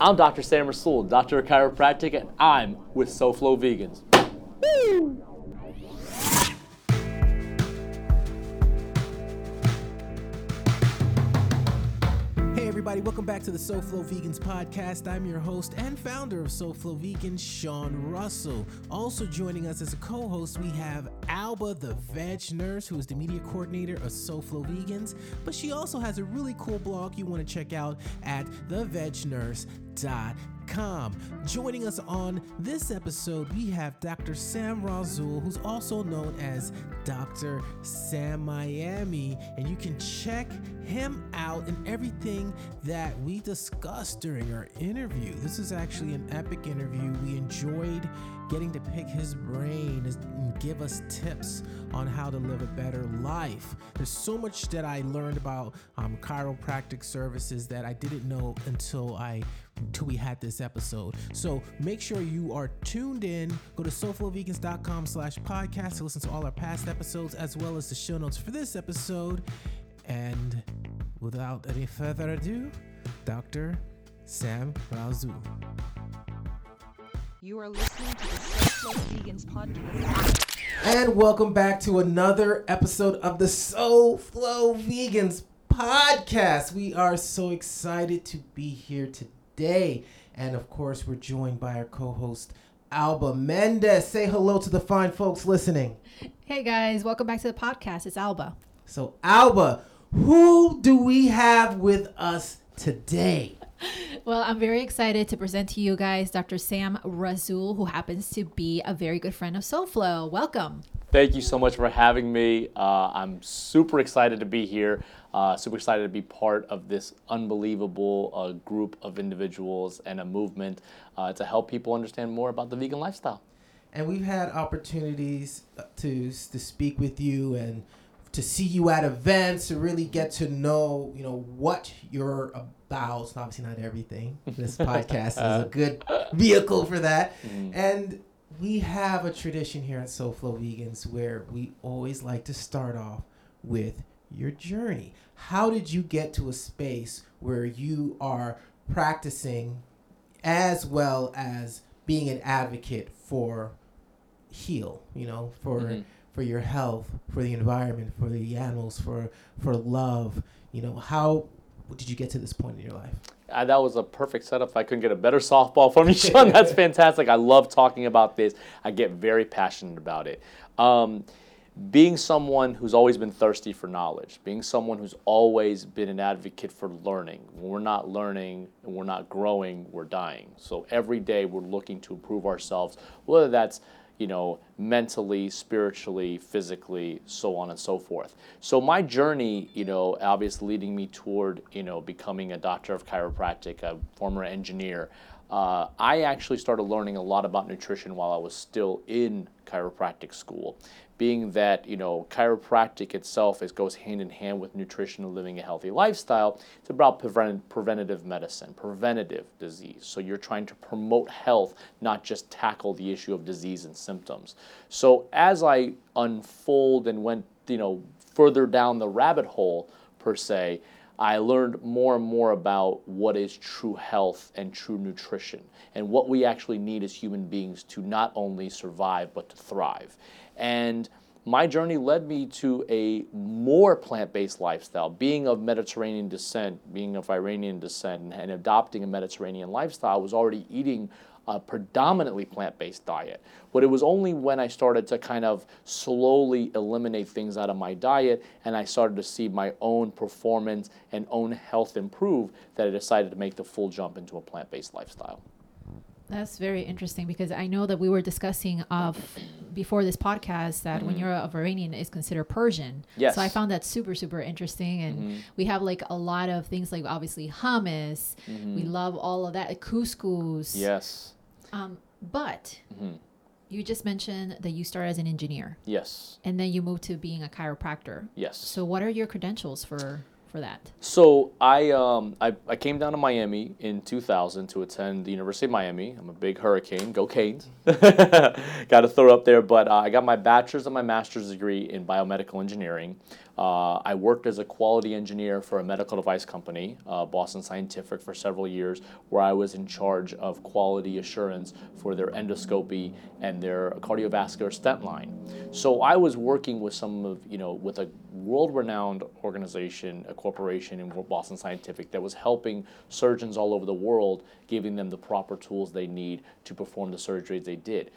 I'm Dr. Sam Rasul, Doctor of Chiropractic, and I'm with SoFlo Vegans. Everybody. Welcome back to the SoFlo Vegans podcast. I'm your host and founder of SoFlo Vegans, Sean Russell. Also joining us as a co-host, we have Alba, the veg nurse, who is the media coordinator of SoFlo Vegans. But she also has a really cool blog you want to check out at thevegnurse.com. Joining us on this episode, we have Dr. Sam Razul, who's also known as Dr. Sam Miami, and you can check him out and everything that we discussed during our interview. This is actually an epic interview. We enjoyed getting to pick his brain and give us tips on how to live a better life. There's so much that I learned about um, chiropractic services that I didn't know until I until we had this episode. So make sure you are tuned in. Go to soflovegans.com slash podcast to listen to all our past episodes as well as the show notes for this episode. And without any further ado, Dr. Sam Razul. You are listening to the SoFlo Vegans podcast. And welcome back to another episode of the SoFlo Vegans podcast. We are so excited to be here today. And of course, we're joined by our co host, Alba Mendez. Say hello to the fine folks listening. Hey guys, welcome back to the podcast. It's Alba. So, Alba, who do we have with us today? Well, I'm very excited to present to you guys Dr. Sam Razul, who happens to be a very good friend of SoFlo. Welcome. Thank you so much for having me. Uh, I'm super excited to be here. Uh, super excited to be part of this unbelievable uh, group of individuals and a movement uh, to help people understand more about the vegan lifestyle. And we've had opportunities to to speak with you and to see you at events to really get to know you know what you're about it's obviously not everything this podcast is a good vehicle for that mm. and we have a tradition here at SoFlo Vegans where we always like to start off with your journey how did you get to a space where you are practicing as well as being an advocate for heal you know for mm-hmm for your health, for the environment, for the animals, for for love. You know, how did you get to this point in your life? Uh, that was a perfect setup. I couldn't get a better softball from you, Sean. That's fantastic. I love talking about this. I get very passionate about it. Um, being someone who's always been thirsty for knowledge, being someone who's always been an advocate for learning. When we're not learning and we're not growing, we're dying. So every day we're looking to improve ourselves, whether that's you know, mentally, spiritually, physically, so on and so forth. So my journey, you know, obviously leading me toward, you know, becoming a doctor of chiropractic, a former engineer. Uh, I actually started learning a lot about nutrition while I was still in chiropractic school being that you know chiropractic itself is, goes hand in hand with nutrition and living a healthy lifestyle. It's about prevent, preventative medicine preventative disease. So you're trying to promote health not just tackle the issue of disease and symptoms. So as i unfold and went you know further down the rabbit hole per se I learned more and more about what is true health and true nutrition. And what we actually need as human beings to not only survive but to thrive. And my journey led me to a more plant based lifestyle. Being of Mediterranean descent, being of Iranian descent, and, adopting a Mediterranean lifestyle, I was already eating a predominantly plant based diet. But it was only when I started to kind of slowly eliminate things out of my diet and I started to see my own performance and own health improve that I decided to make the full jump into a plant based lifestyle. That's very interesting because I know that we were discussing of before this podcast that mm-hmm. when you're of Iranian is considered Persian. Yes. So I found that super super interesting, and mm-hmm. we have like a lot of things like obviously hummus. Mm-hmm. We love all of that couscous. Yes. Um, but mm-hmm. you just mentioned that you started as an engineer. Yes. And then you moved to being a chiropractor. Yes. So what are your credentials for? For that? So I, um, I, I came down to Miami in 2000 to attend the University of Miami. I'm a big Hurricane. Go Canes! got to throw up there. But uh, I got my bachelor's and my master's degree in biomedical engineering. Uh, I worked as a quality engineer for a medical device company, uh, Boston Scientific, for several years, where I was in charge of quality assurance for their endoscopy and their cardiovascular stent line. So I was working with some of, you know, with a world-renowned organization, a corporation in Boston Scientific that was helping surgeons all over the world, giving them the proper tools they need to perform the surgeries they did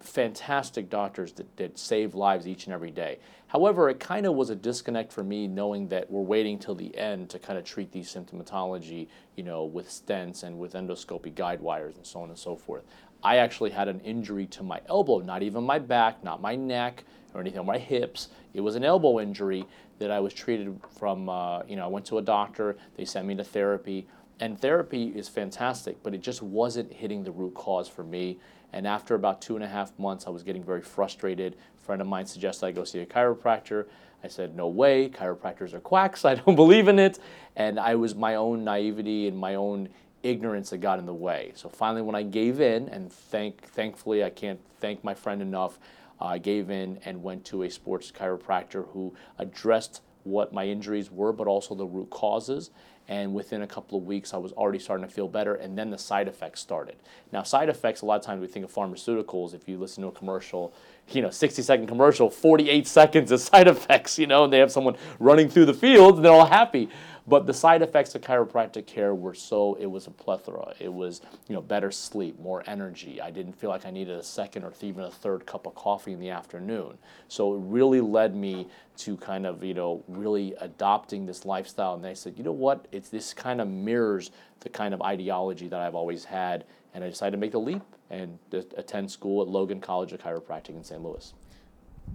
fantastic doctors that, that save lives each and every day. However, it kind of was a disconnect for me knowing that we're waiting till the end to kind of treat these symptomatology, you know, with stents and with endoscopy guide wires and so on and so forth. I actually had an injury to my elbow, not even my back, not my neck or anything, on my hips. It was an elbow injury that I was treated from, uh, you know, I went to a doctor, they sent me to therapy. And therapy is fantastic, but it just wasn't hitting the root cause for me. And after about two and a half months, I was getting very frustrated. A friend of mine suggested I go see a chiropractor. I said, no way, chiropractors are quacks. I don't believe in it. And I was my own naivety and my own ignorance that got in the way. So finally, when I gave in, and thank, thankfully, I can't thank my friend enough, I gave in and went to a sports chiropractor who addressed what my injuries were, but also the root causes. And within a couple of weeks, I was already starting to feel better. And then the side effects started. Now, side effects, a lot of times we think of pharmaceuticals. If you listen to a commercial, you know, 60 second commercial, 48 seconds of side effects, you know, and they have someone running through the fields and they're all happy. But the side effects of chiropractic care were so, it was a plethora. It was, you know, better sleep, more energy. I didn't feel like I needed a second or even a third cup of coffee in the afternoon. So it really led me to kind of, you know, really adopting this lifestyle. And they said, you know what, it's this kind of mirrors the kind of ideology that I've always had. And I decided to make the leap and attend school at Logan College of Chiropractic in St. Louis.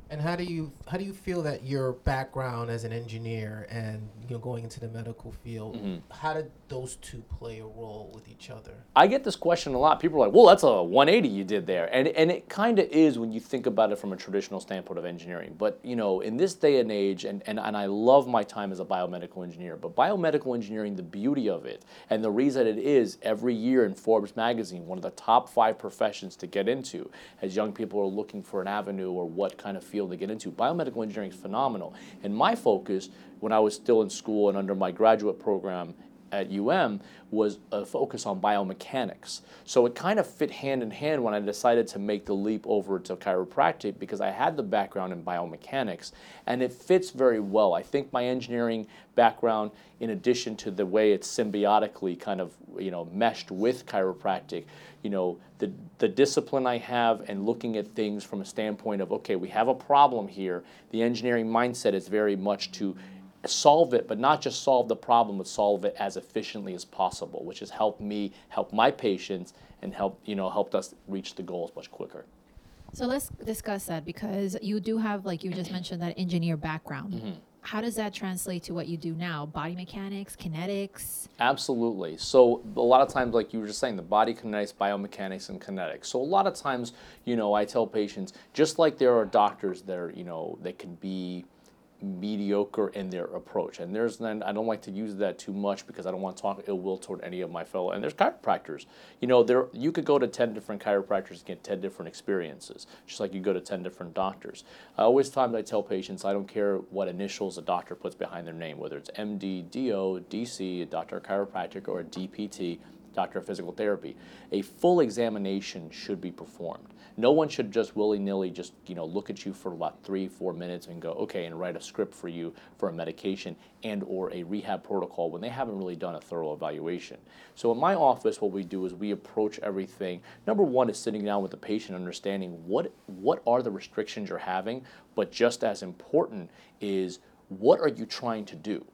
And how do you how do you feel that your background as an engineer and you know going into the medical field, mm-hmm. how did those two play a role with each other? I get this question a lot. People are like, "Well, that's a 180 you did there," and and it kind of is when you think about it from a traditional standpoint of engineering. But you know, in this day and age, and and, and I love my time as a biomedical engineer. But biomedical engineering, the beauty of it, and the reason it is every year in Forbes magazine, one of the top five professions to get into, as young people are looking for an avenue or what kind of field to get into. Biomedical engineering is phenomenal. And my focus when I was still in school and under my graduate program at UM was a focus on biomechanics. So it kind of fit hand in hand when I decided to make the leap over to chiropractic because I had the background in biomechanics and it fits very well. I think my engineering background in addition to the way it's symbiotically kind of, you know, meshed with chiropractic, you know, the the discipline I have and looking at things from a standpoint of okay, we have a problem here. The engineering mindset is very much to solve it, but not just solve the problem, but solve it as efficiently as possible, which has helped me help my patients and help you know helped us reach the goals much quicker. So let's discuss that because you do have, like you just mentioned, that engineer background. Mm-hmm. How does that translate to what you do now? Body mechanics, kinetics? Absolutely. So a lot of times, like you were just saying, the body kinetics, biomechanics, and kinetics. So a lot of times, you know, I tell patients, just like there are doctors that are, you know, that can be mediocre in their approach. And there's then I don't like to use that too much because I don't want to talk ill will toward any of my fellow. And there's chiropractors. You know, there you could go to ten different chiropractors and get ten different experiences, just like you go to ten different doctors. I always times I tell patients I don't care what initials a doctor puts behind their name, whether it's MD, DO, DC, a doctor of chiropractic, or a DPT doctor of physical therapy, a full examination should be performed. No one should just willy-nilly just you know look at you for about three, four minutes and go okay and write a script for you for a medication and or a rehab protocol when they haven't really done a thorough evaluation. So in my office, what we do is we approach everything. Number one is sitting down with the patient, understanding what what are the restrictions you're having, but just as important is what are you trying to do?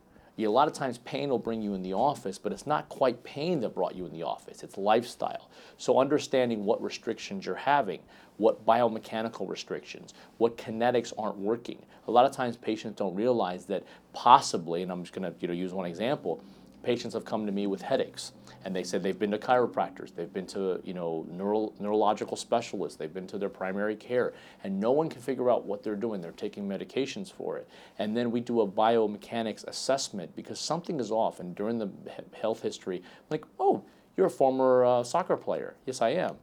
A lot of times pain will bring you in the office, but it's not quite pain that brought you in the office, it's lifestyle. So understanding what restrictions you're having, what biomechanical restrictions, what kinetics aren't working. A lot of times patients don't realize that possibly, and I'm just gonna you know, use one example, patients have come to me with headaches and they said they've been to chiropractors, they've been to you know neuro, neurological specialists, they've been to their primary care, and no one can figure out what they're doing. They're taking medications for it, and then we do a biomechanics assessment because something is off. And during the health history, like, oh, you're a former uh, soccer player. Yes, I am.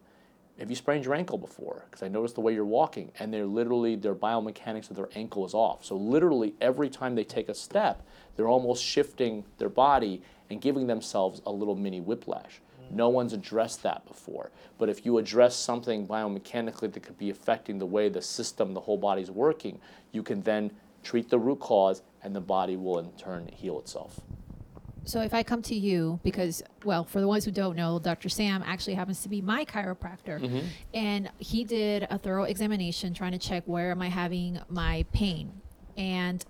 Have you sprained your ankle before? Because I noticed the way you're walking, and they're literally their biomechanics of their ankle is off. So literally every time they take a step, they're almost shifting their body and giving themselves a little mini whiplash. Mm. No one's addressed that before. But if you address something biomechanically that could be affecting the way the system, the whole body's working, you can then treat the root cause and the body will in turn heal itself. So if I come to you because, well, for the ones who don't know, Dr. Sam actually happens to be my chiropractor, Mm-hmm. and he did a thorough examination trying to check where am I having my pain, and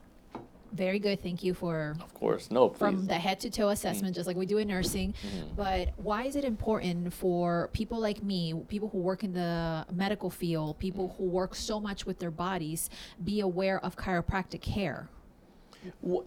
very good. Thank you for Of course, no, please. from the head to toe assessment, mm. just like we do in nursing. Mm-hmm. But why is it important for people like me, people who work in the medical field, people mm. who work so much with their bodies, be aware of chiropractic care?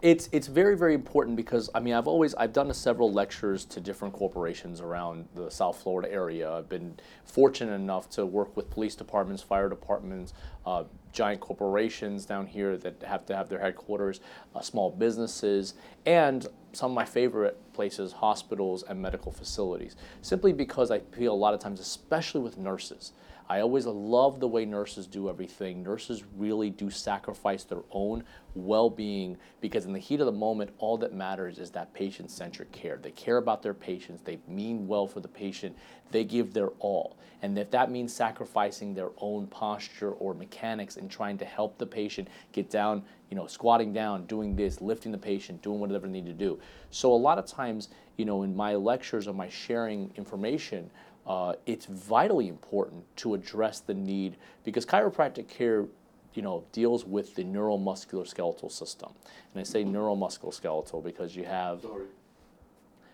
It's it's very very important because I mean I've always I've done several lectures to different corporations around the South Florida area. I've been fortunate enough to work with police departments, fire departments, uh, giant corporations down here that have to have their headquarters, uh, small businesses, and some of my favorite places, hospitals and medical facilities. Simply because I feel a lot of times, especially with nurses. I always love the way nurses do everything. Nurses really do sacrifice their own well being because, in the heat of the moment, all that matters is that patient centric care. They care about their patients, they mean well for the patient, they give their all. And if that means sacrificing their own posture or mechanics and trying to help the patient get down, you know, squatting down, doing this, lifting the patient, doing whatever they need to do. So, a lot of times, you know, in my lectures or my sharing information, uh, it's vitally important to address the need because chiropractic care you know deals with the neuromuscular skeletal system. And i say neuromuscular skeletal because you have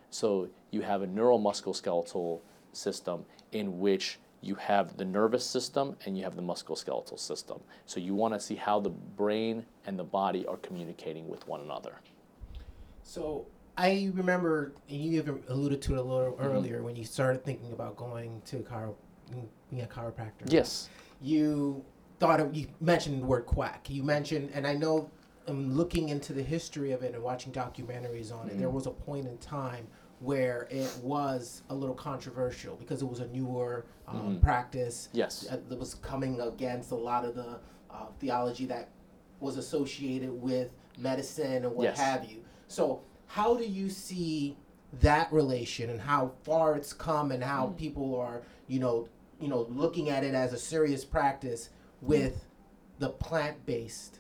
so you have a neuromusculoskeletal system in which you have the nervous system and you have the musculoskeletal system. So you want to see how the brain and the body are communicating with one another. So I remember you even alluded to it a little Mm-hmm. earlier when you started thinking about going to chiro, being a chiropractor. yes You thought of, you mentioned the word quack. You mentioned, and I know, um, looking into the history of it and watching documentaries on it, there Mm-hmm. was a point in time where it was a little controversial because it was a newer um, practice. Mm-hmm. Yes. uh, that was coming against a lot of the uh, theology that was associated with medicine and what Yes. have you. So, how do you see that relation and how far it's come and how Mm. people are, you know, you know, looking at it as a serious practice with the plant-based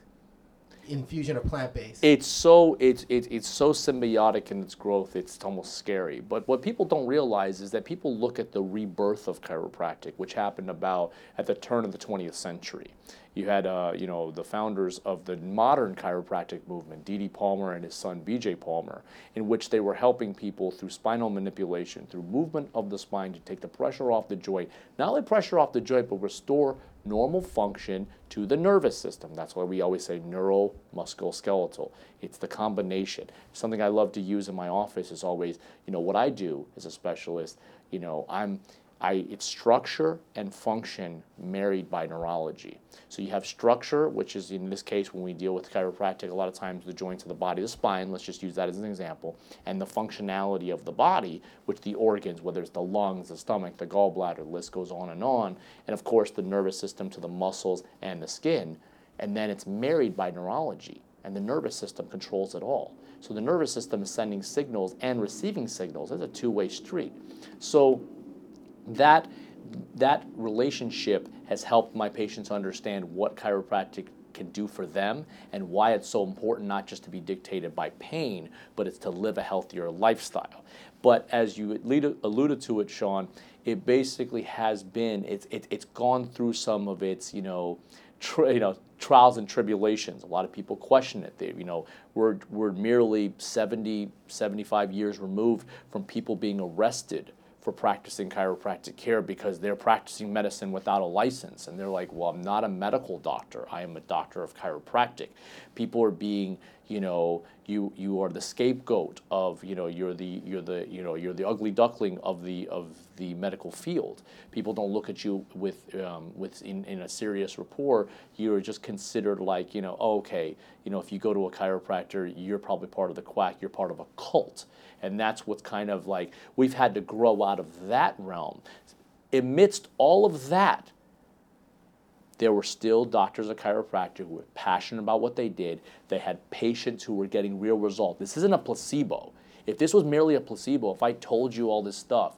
infusion of plant-based? it's so it's it, it's so symbiotic in its growth it's almost scary. But what people don't realize is that people look at the rebirth of chiropractic which happened about at the turn of the 20th century. You had uh, you know the founders of the modern chiropractic movement dd palmer and his son bj palmer in which they were helping people through spinal manipulation through movement of the spine to take the pressure off the joint. Not only pressure off the joint but restore normal function to the nervous system. That's why we always say neuromusculoskeletal. It's the combination. Something I love to use in my office is always, you know, what I do as a specialist, you know, I'm I, it's structure and function married by neurology. So you have structure, which is in this case when we deal with chiropractic, a lot of times the joints of the body, the spine, let's just use that as an example, and the functionality of the body, which the organs, whether it's the lungs, the stomach, the gallbladder, the list goes on and on, and of course the nervous system to the muscles and the skin, and then it's married by neurology, and the nervous system controls it all. So the nervous system is sending signals and receiving signals. It's a two-way street. So that that relationship has helped my patients understand what chiropractic can do for them and why it's so important not just to be dictated by pain but it's to live a healthier lifestyle. But as you alluded to it sean it basically has been it's it, it's gone through some of its you know tri- you know trials and tribulations. A lot of people question it. They, you know we're we're merely 70 75 years removed from people being arrested for practicing chiropractic care because they're practicing medicine without a license. And they're like, well, I'm not a medical doctor. I am a doctor of chiropractic. People are being, you know, you you are the scapegoat of, you know, you're the you're the you know you're the ugly duckling of the of the medical field. People don't look at you with um, with in, in a serious rapport. You're just considered like, you know, oh, okay, you know, if you go to a chiropractor, you're probably part of the quack. You're part of a cult and that's what's kind of like we've had to grow out of that realm amidst all of that, there were still doctors of chiropractic who were passionate about what they did. They had patients who were getting real results. This isn't a placebo. If this was merely a placebo, if I told you all this stuff,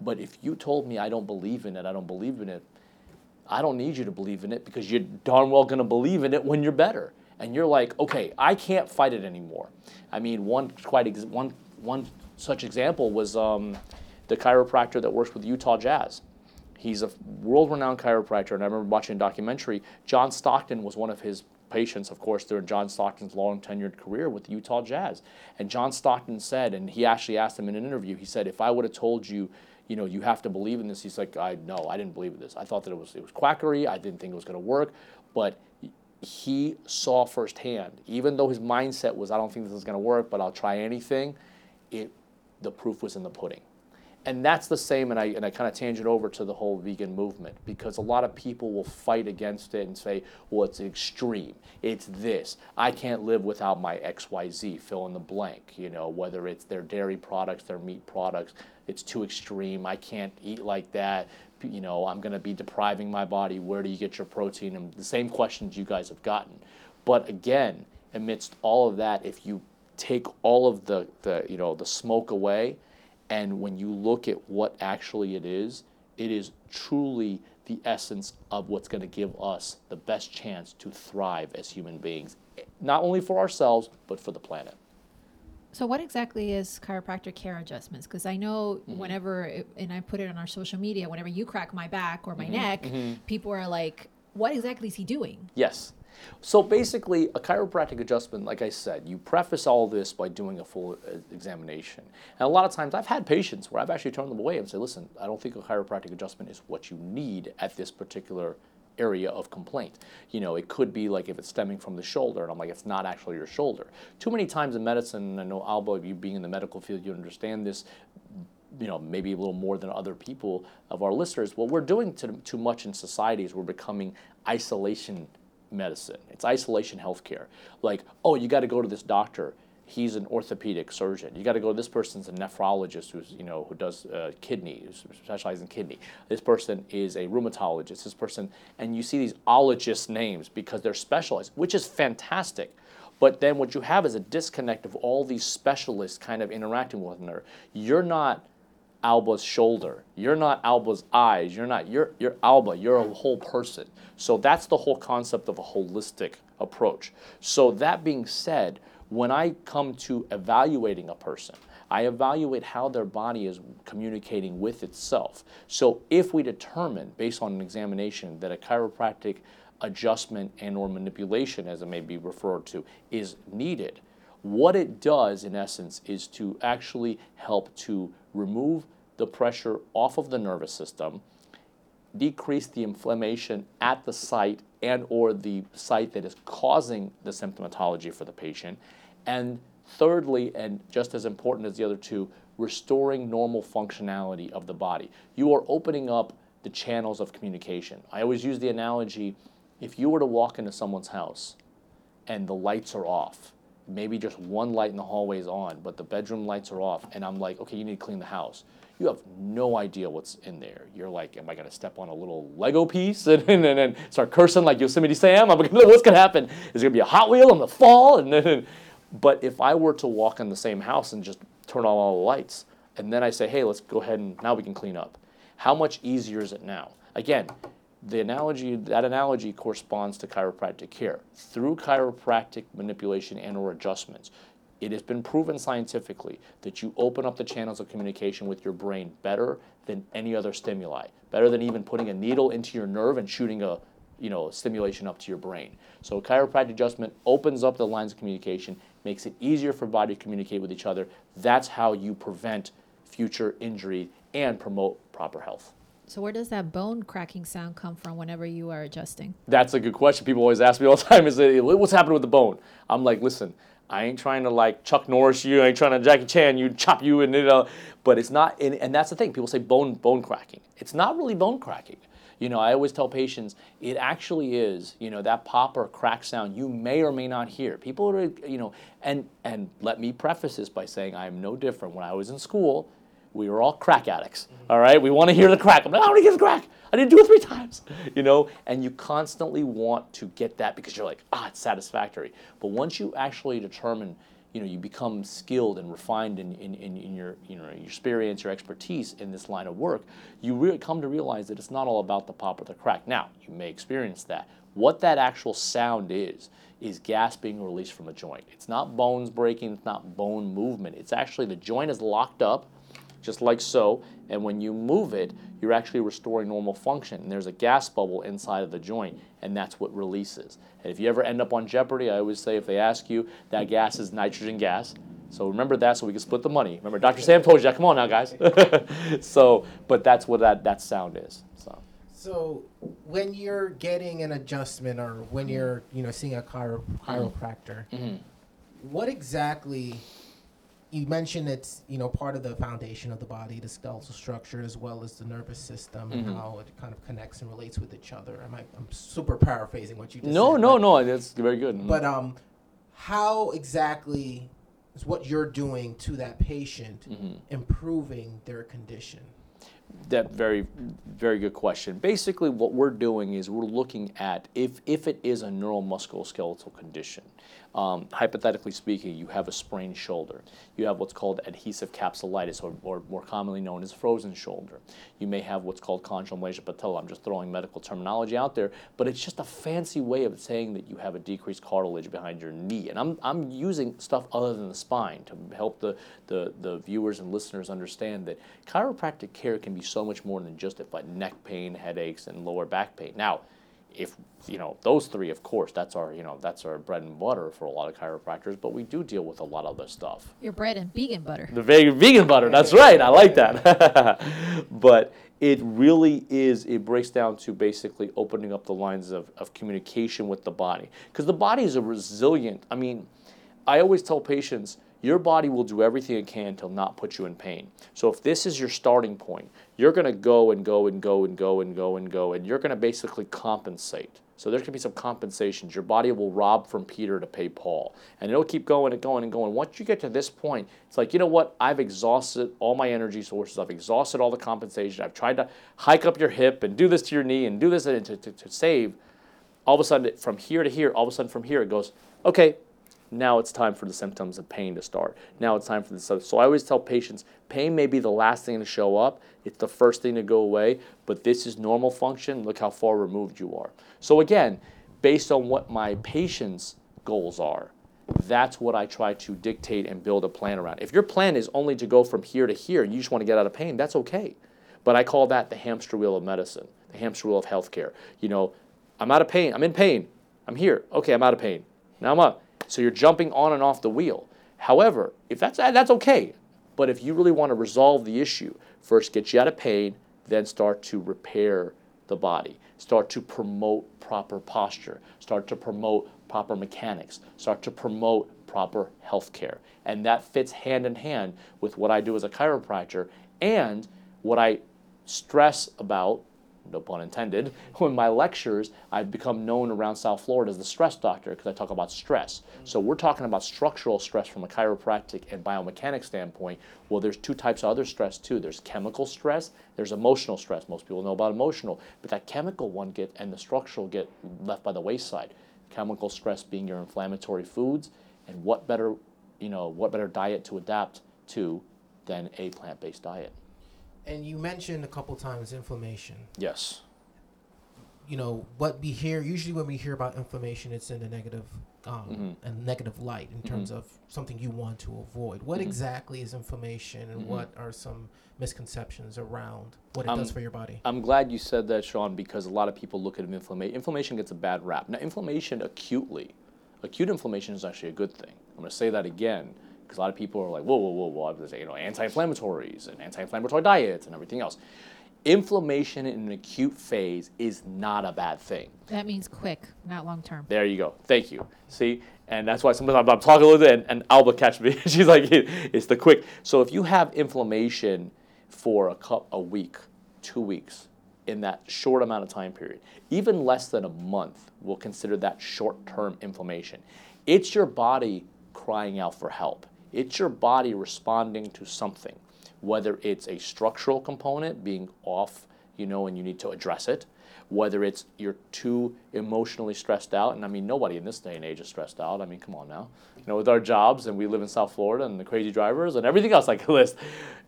but if you told me I don't believe in it, I don't believe in it, I don't need you to believe in it because you're darn well going to believe in it when you're better. And you're like, okay, I can't fight it anymore. I mean, one quite ex- one one such example was um, the chiropractor that works with Utah Jazz. He's a world-renowned chiropractor, and I remember watching a documentary. John Stockton was one of his patients, of course, during John Stockton's long tenured career with the Utah Jazz. And John Stockton said, and he actually asked him in an interview, he said, if I would have told you, you know, you have to believe in this, he's like, I no, I didn't believe in this. I thought that it was it was quackery. I didn't think it was going to work, but he saw firsthand, even though his mindset was, I don't think this is going to work, but I'll try anything. It, the proof was in the pudding and that's the same and i, and I kind of tangent over to the whole vegan movement because a lot of people will fight against it and say well it's extreme. It's this. I can't live without my xyz fill in the blank you know whether it's their dairy products their meat products. It's too extreme. I can't eat like that. You know i'm going to be depriving my body. Where do you get your protein? And the same questions you guys have gotten. But again amidst all of that if you take all of the, the you know the smoke away and when you look at what actually it is, it is truly the essence of what's going to give us the best chance to thrive as human beings, not only for ourselves, but for the planet. So, what exactly is chiropractic care adjustments? Because I know Mm-hmm. whenever, it, and I put it on our social media, whenever you crack my back or my Mm-hmm. neck, people are like, what exactly is he doing? Yes. So basically, a chiropractic adjustment, like I said, you preface all this by doing a full uh, examination. And a lot of times, I've had patients where I've actually turned them away and say, listen, I don't think a chiropractic adjustment is what you need at this particular area of complaint. You know, it could be like if it's stemming from the shoulder, and I'm like, it's not actually your shoulder. Too many times in medicine, I know Alba, you being in the medical field, you understand this you know, maybe a little more than other people of our listeners, what we're doing to, too much in society is we're becoming isolation medicine. It's isolation healthcare. Like, oh, you got to go to this doctor. He's an orthopedic surgeon. You got to go to this person's a nephrologist who's, you know, who does uh, kidney, who specializes in kidney. This person is a rheumatologist. This person, and you see these ologist names because they're specialized, which is fantastic. But then what you have is a disconnect of all these specialists kind of interacting with one another. You're not Alba's shoulder. You're not Alba's eyes. You're not you're you're Alba. You're a whole person. So that's the whole concept of a holistic approach. So that being said, when I come to evaluating a person, I evaluate how their body is communicating with itself. So if we determine based on an examination that a chiropractic adjustment and or manipulation as it may be referred to is needed, what it does in essence is to actually help to remove the pressure off of the nervous system decrease the inflammation at the site and or the site that is causing the symptomatology for the patient. And thirdly and just as important as the other two restoring normal functionality of the body. You are opening up the channels of communication. I always use the analogy if you were to walk into someone's house and the lights are off maybe just one light in the hallway is on, but the bedroom lights are off, and I'm like, okay, you need to clean the house. You have no idea what's in there. You're like, am I gonna step on a little Lego piece and and, and, and start cursing like Yosemite Sam? I'm gonna, what's gonna happen? Is it gonna be a Hot Wheel? I'm gonna fall? And then, but if I were to walk in the same house and just turn on all the lights, and then I say, hey, let's go ahead and now we can clean up. How much easier is it now? Again, the analogy that analogy corresponds to chiropractic care. Through chiropractic manipulation and or adjustments it has been proven scientifically that you open up the channels of communication with your brain better than any other stimuli better than even putting a needle into your nerve and shooting a you know stimulation up to your brain. So chiropractic adjustment opens up the lines of communication makes it easier for body to communicate with each other. That's how you prevent future injury and promote proper health So, where does that bone cracking sound come from whenever you are adjusting? That's a good question. People always ask me all the time: Is it what's happening with the bone? I'm like, listen, I ain't trying to like Chuck Norris you. I ain't trying to Jackie Chan you, chop you, and you know. But it's not. And, and that's the thing. People say bone bone cracking. It's not really bone cracking. You know, I always tell patients it actually is. You know, that pop or crack sound you may or may not hear. People are, you know, and and let me preface this by saying I am no different. When I was in school, we are all crack addicts. All right, we want to hear the crack. I'm like, I want to get the crack. I didn't do it three times, you know. And you constantly want to get that because you're like, ah, it's satisfactory. But once you actually determine, you know, you become skilled and refined in, in, in, in your, you know, your experience, your expertise in this line of work, you really come to realize that it's not all about the pop or the crack. Now, you may experience that. What that actual sound is, is gas being released from a joint. It's not bones breaking, it's not bone movement. It's actually the joint is locked up, just like so, and when you move it, you're actually restoring normal function. And there's a gas bubble inside of the joint, and that's what releases. And if you ever end up on Jeopardy, I always say if they ask you, that gas is nitrogen gas. So remember that so we can split the money. Remember, Dr. Sam told you that. Come on now, guys. so, but that's what that, that sound is. So. So when you're getting an adjustment or when you're you know seeing a chiro- mm-hmm. chiropractor, mm-hmm. what exactly? You mentioned it's you know part of the foundation of the body, the skeletal structure, as well as the nervous system and mm-hmm. how it kind of connects and relates with each other. Am I, I'm super paraphrasing what you just No, said. no, but- no. That's very good. Mm-hmm. But um, how exactly is what you're doing to that patient mm-hmm. improving their condition? That very, very good question. Basically, what we're doing is we're looking at if, if it is a neuromusculoskeletal condition. Um, hypothetically speaking, you have a sprained shoulder. You have what's called adhesive capsulitis, or, or more commonly known as frozen shoulder. You may have what's called chondromalacia patella. I'm just throwing medical terminology out there, but it's just a fancy way of saying that you have a decreased cartilage behind your knee. And I'm, I'm using stuff other than the spine to help the, the, the viewers and listeners understand that chiropractic care can be so much more than just about neck pain, headaches, and lower back pain. Now, if you know those three, of course, that's our you know that's our bread and butter for a lot of chiropractors. But we do deal with a lot of other stuff. Your bread and vegan butter. The vegan, vegan butter. That's right. I like that. but it really is. It breaks down to basically opening up the lines of, of communication with the body because the body is a resilient. I mean, I always tell patients your body will do everything it can to not put you in pain. So if this is your starting point, you're going to go and go and go and go and go and go, and you're going to basically compensate. So there's going to be some compensations. Your body will rob from Peter to pay Paul, and it'll keep going and going and going. Once you get to this point, it's like you know what? I've exhausted all my energy sources. I've exhausted all the compensation. I've tried to hike up your hip and do this to your knee and do this to, to, to save. All of a sudden, from here to here, all of a sudden from here, it goes, okay, now it's time for the symptoms of pain to start. Now it's time for the so I always tell patients pain may be the last thing to show up. It's the first thing to go away, but this is normal function. Look how far removed you are. So again, based on what my patient's goals are, that's what I try to dictate and build a plan around. If your plan is only to go from here to here and you just want to get out of pain, that's okay. But I call that the hamster wheel of medicine, the hamster wheel of healthcare. You know, I'm out of pain. I'm in pain. I'm here. Okay, I'm out of pain. Now I'm up. So you're jumping on and off the wheel. However, if that's uh, that's okay. But if you really want to resolve the issue, first get you out of pain, then start to repair the body. Start to promote proper posture. Start to promote proper mechanics. Start to promote proper health care. And that fits hand in hand with what I do as a chiropractor and what I stress about no pun intended, when my lectures, I've become known around South Florida as the stress doctor because I talk about stress. Mm. So we're talking about structural stress from a chiropractic and biomechanics standpoint. Well, there's two types of other stress too. There's chemical stress, there's emotional stress. Most people know about emotional, but that chemical one get and the structural get left by the wayside. Chemical stress being your inflammatory foods, and what better, you know, what better diet to adapt to than a plant-based diet? And you mentioned a couple times inflammation. Yes. You know what we hear usually when we hear about inflammation, it's in a negative, um, mm-hmm. a negative light in terms mm-hmm. of something you want to avoid. What mm-hmm. exactly is inflammation, and what are some misconceptions around what it does for your body? I'm glad you said that, Sean, because a lot of people look at inflammation. Inflammation gets a bad rap. Now, inflammation acutely, acute inflammation is actually a good thing. I'm going to say that again because a lot of people are like, whoa, whoa, whoa, whoa, you know, anti-inflammatories and anti-inflammatory diets and everything else. Inflammation in an acute phase is not a bad thing. That means quick, not long term. There you go. Thank you. See, and that's why sometimes I'm, I'm talking a little bit, and, and Alba catch me. She's like, it, it's the quick. So if you have inflammation for a cup a week, two weeks, in that short amount of time period, even less than a month, we'll consider that short-term inflammation. It's your body crying out for help. It's your body responding to something. whether it's a structural component being off, you know, and you need to address it, whether it's you're too emotionally stressed out, and I mean, nobody in this day and age is stressed out. I mean, come on now. You know, with our jobs, and we live in South Florida, and the crazy drivers, and everything else like the list.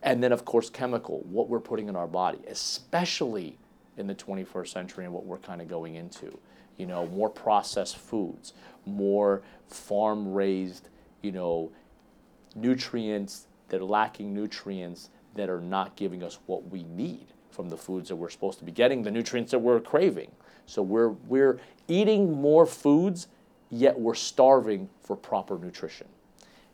And then, of course, chemical, what we're putting in our body, especially in the 21st century and what we're kind of going into. You know, more processed foods, more farm raised, you know, nutrients that are lacking nutrients that are not giving us what we need from the foods that we're supposed to be getting, the nutrients that we're craving. So we're, we're eating more foods, yet we're starving for proper nutrition.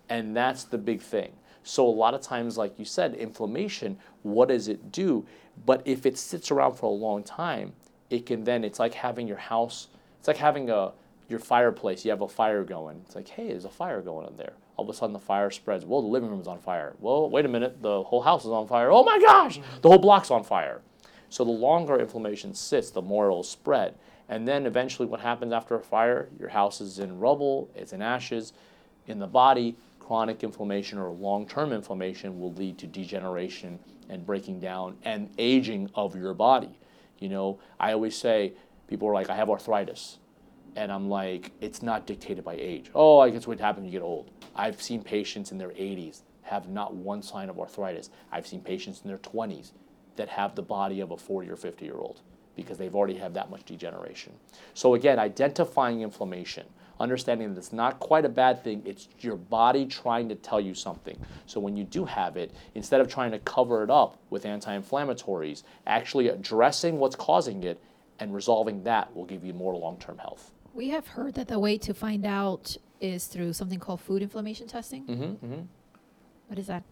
And that's the big thing. So a lot of times, like you said, inflammation, what does it do? But if it sits around for a long time, it can then, it's like having your house, it's like having a, your fireplace, you have a fire going. It's like, hey, there's a fire going on there. All of a sudden the fire spreads. Well, the living room's on fire. Well, wait a minute, the whole house is on fire. Oh my gosh, mm-hmm. the whole block's on fire. So the longer inflammation sits, the more it'll spread. And then eventually what happens after a fire, your house is in rubble, it's in ashes. In the body, chronic inflammation or long-term inflammation will lead to degeneration and breaking down and aging of your body. You know, I always say, people are like, I have arthritis. And I'm like, it's not dictated by age. Oh, I guess what happens when you get old. I've seen patients in their 80s have not one sign of arthritis. I've seen patients in their 20s that have the body of a 40 or 50 year old because they've already had that much degeneration. So again, identifying inflammation, understanding that it's not quite a bad thing, it's your body trying to tell you something. So when you do have it, instead of trying to cover it up with anti-inflammatories, actually addressing what's causing it and resolving that will give you more long-term health. We have heard that the way to find out is through something called food inflammation testing. Mm-hmm, What is that?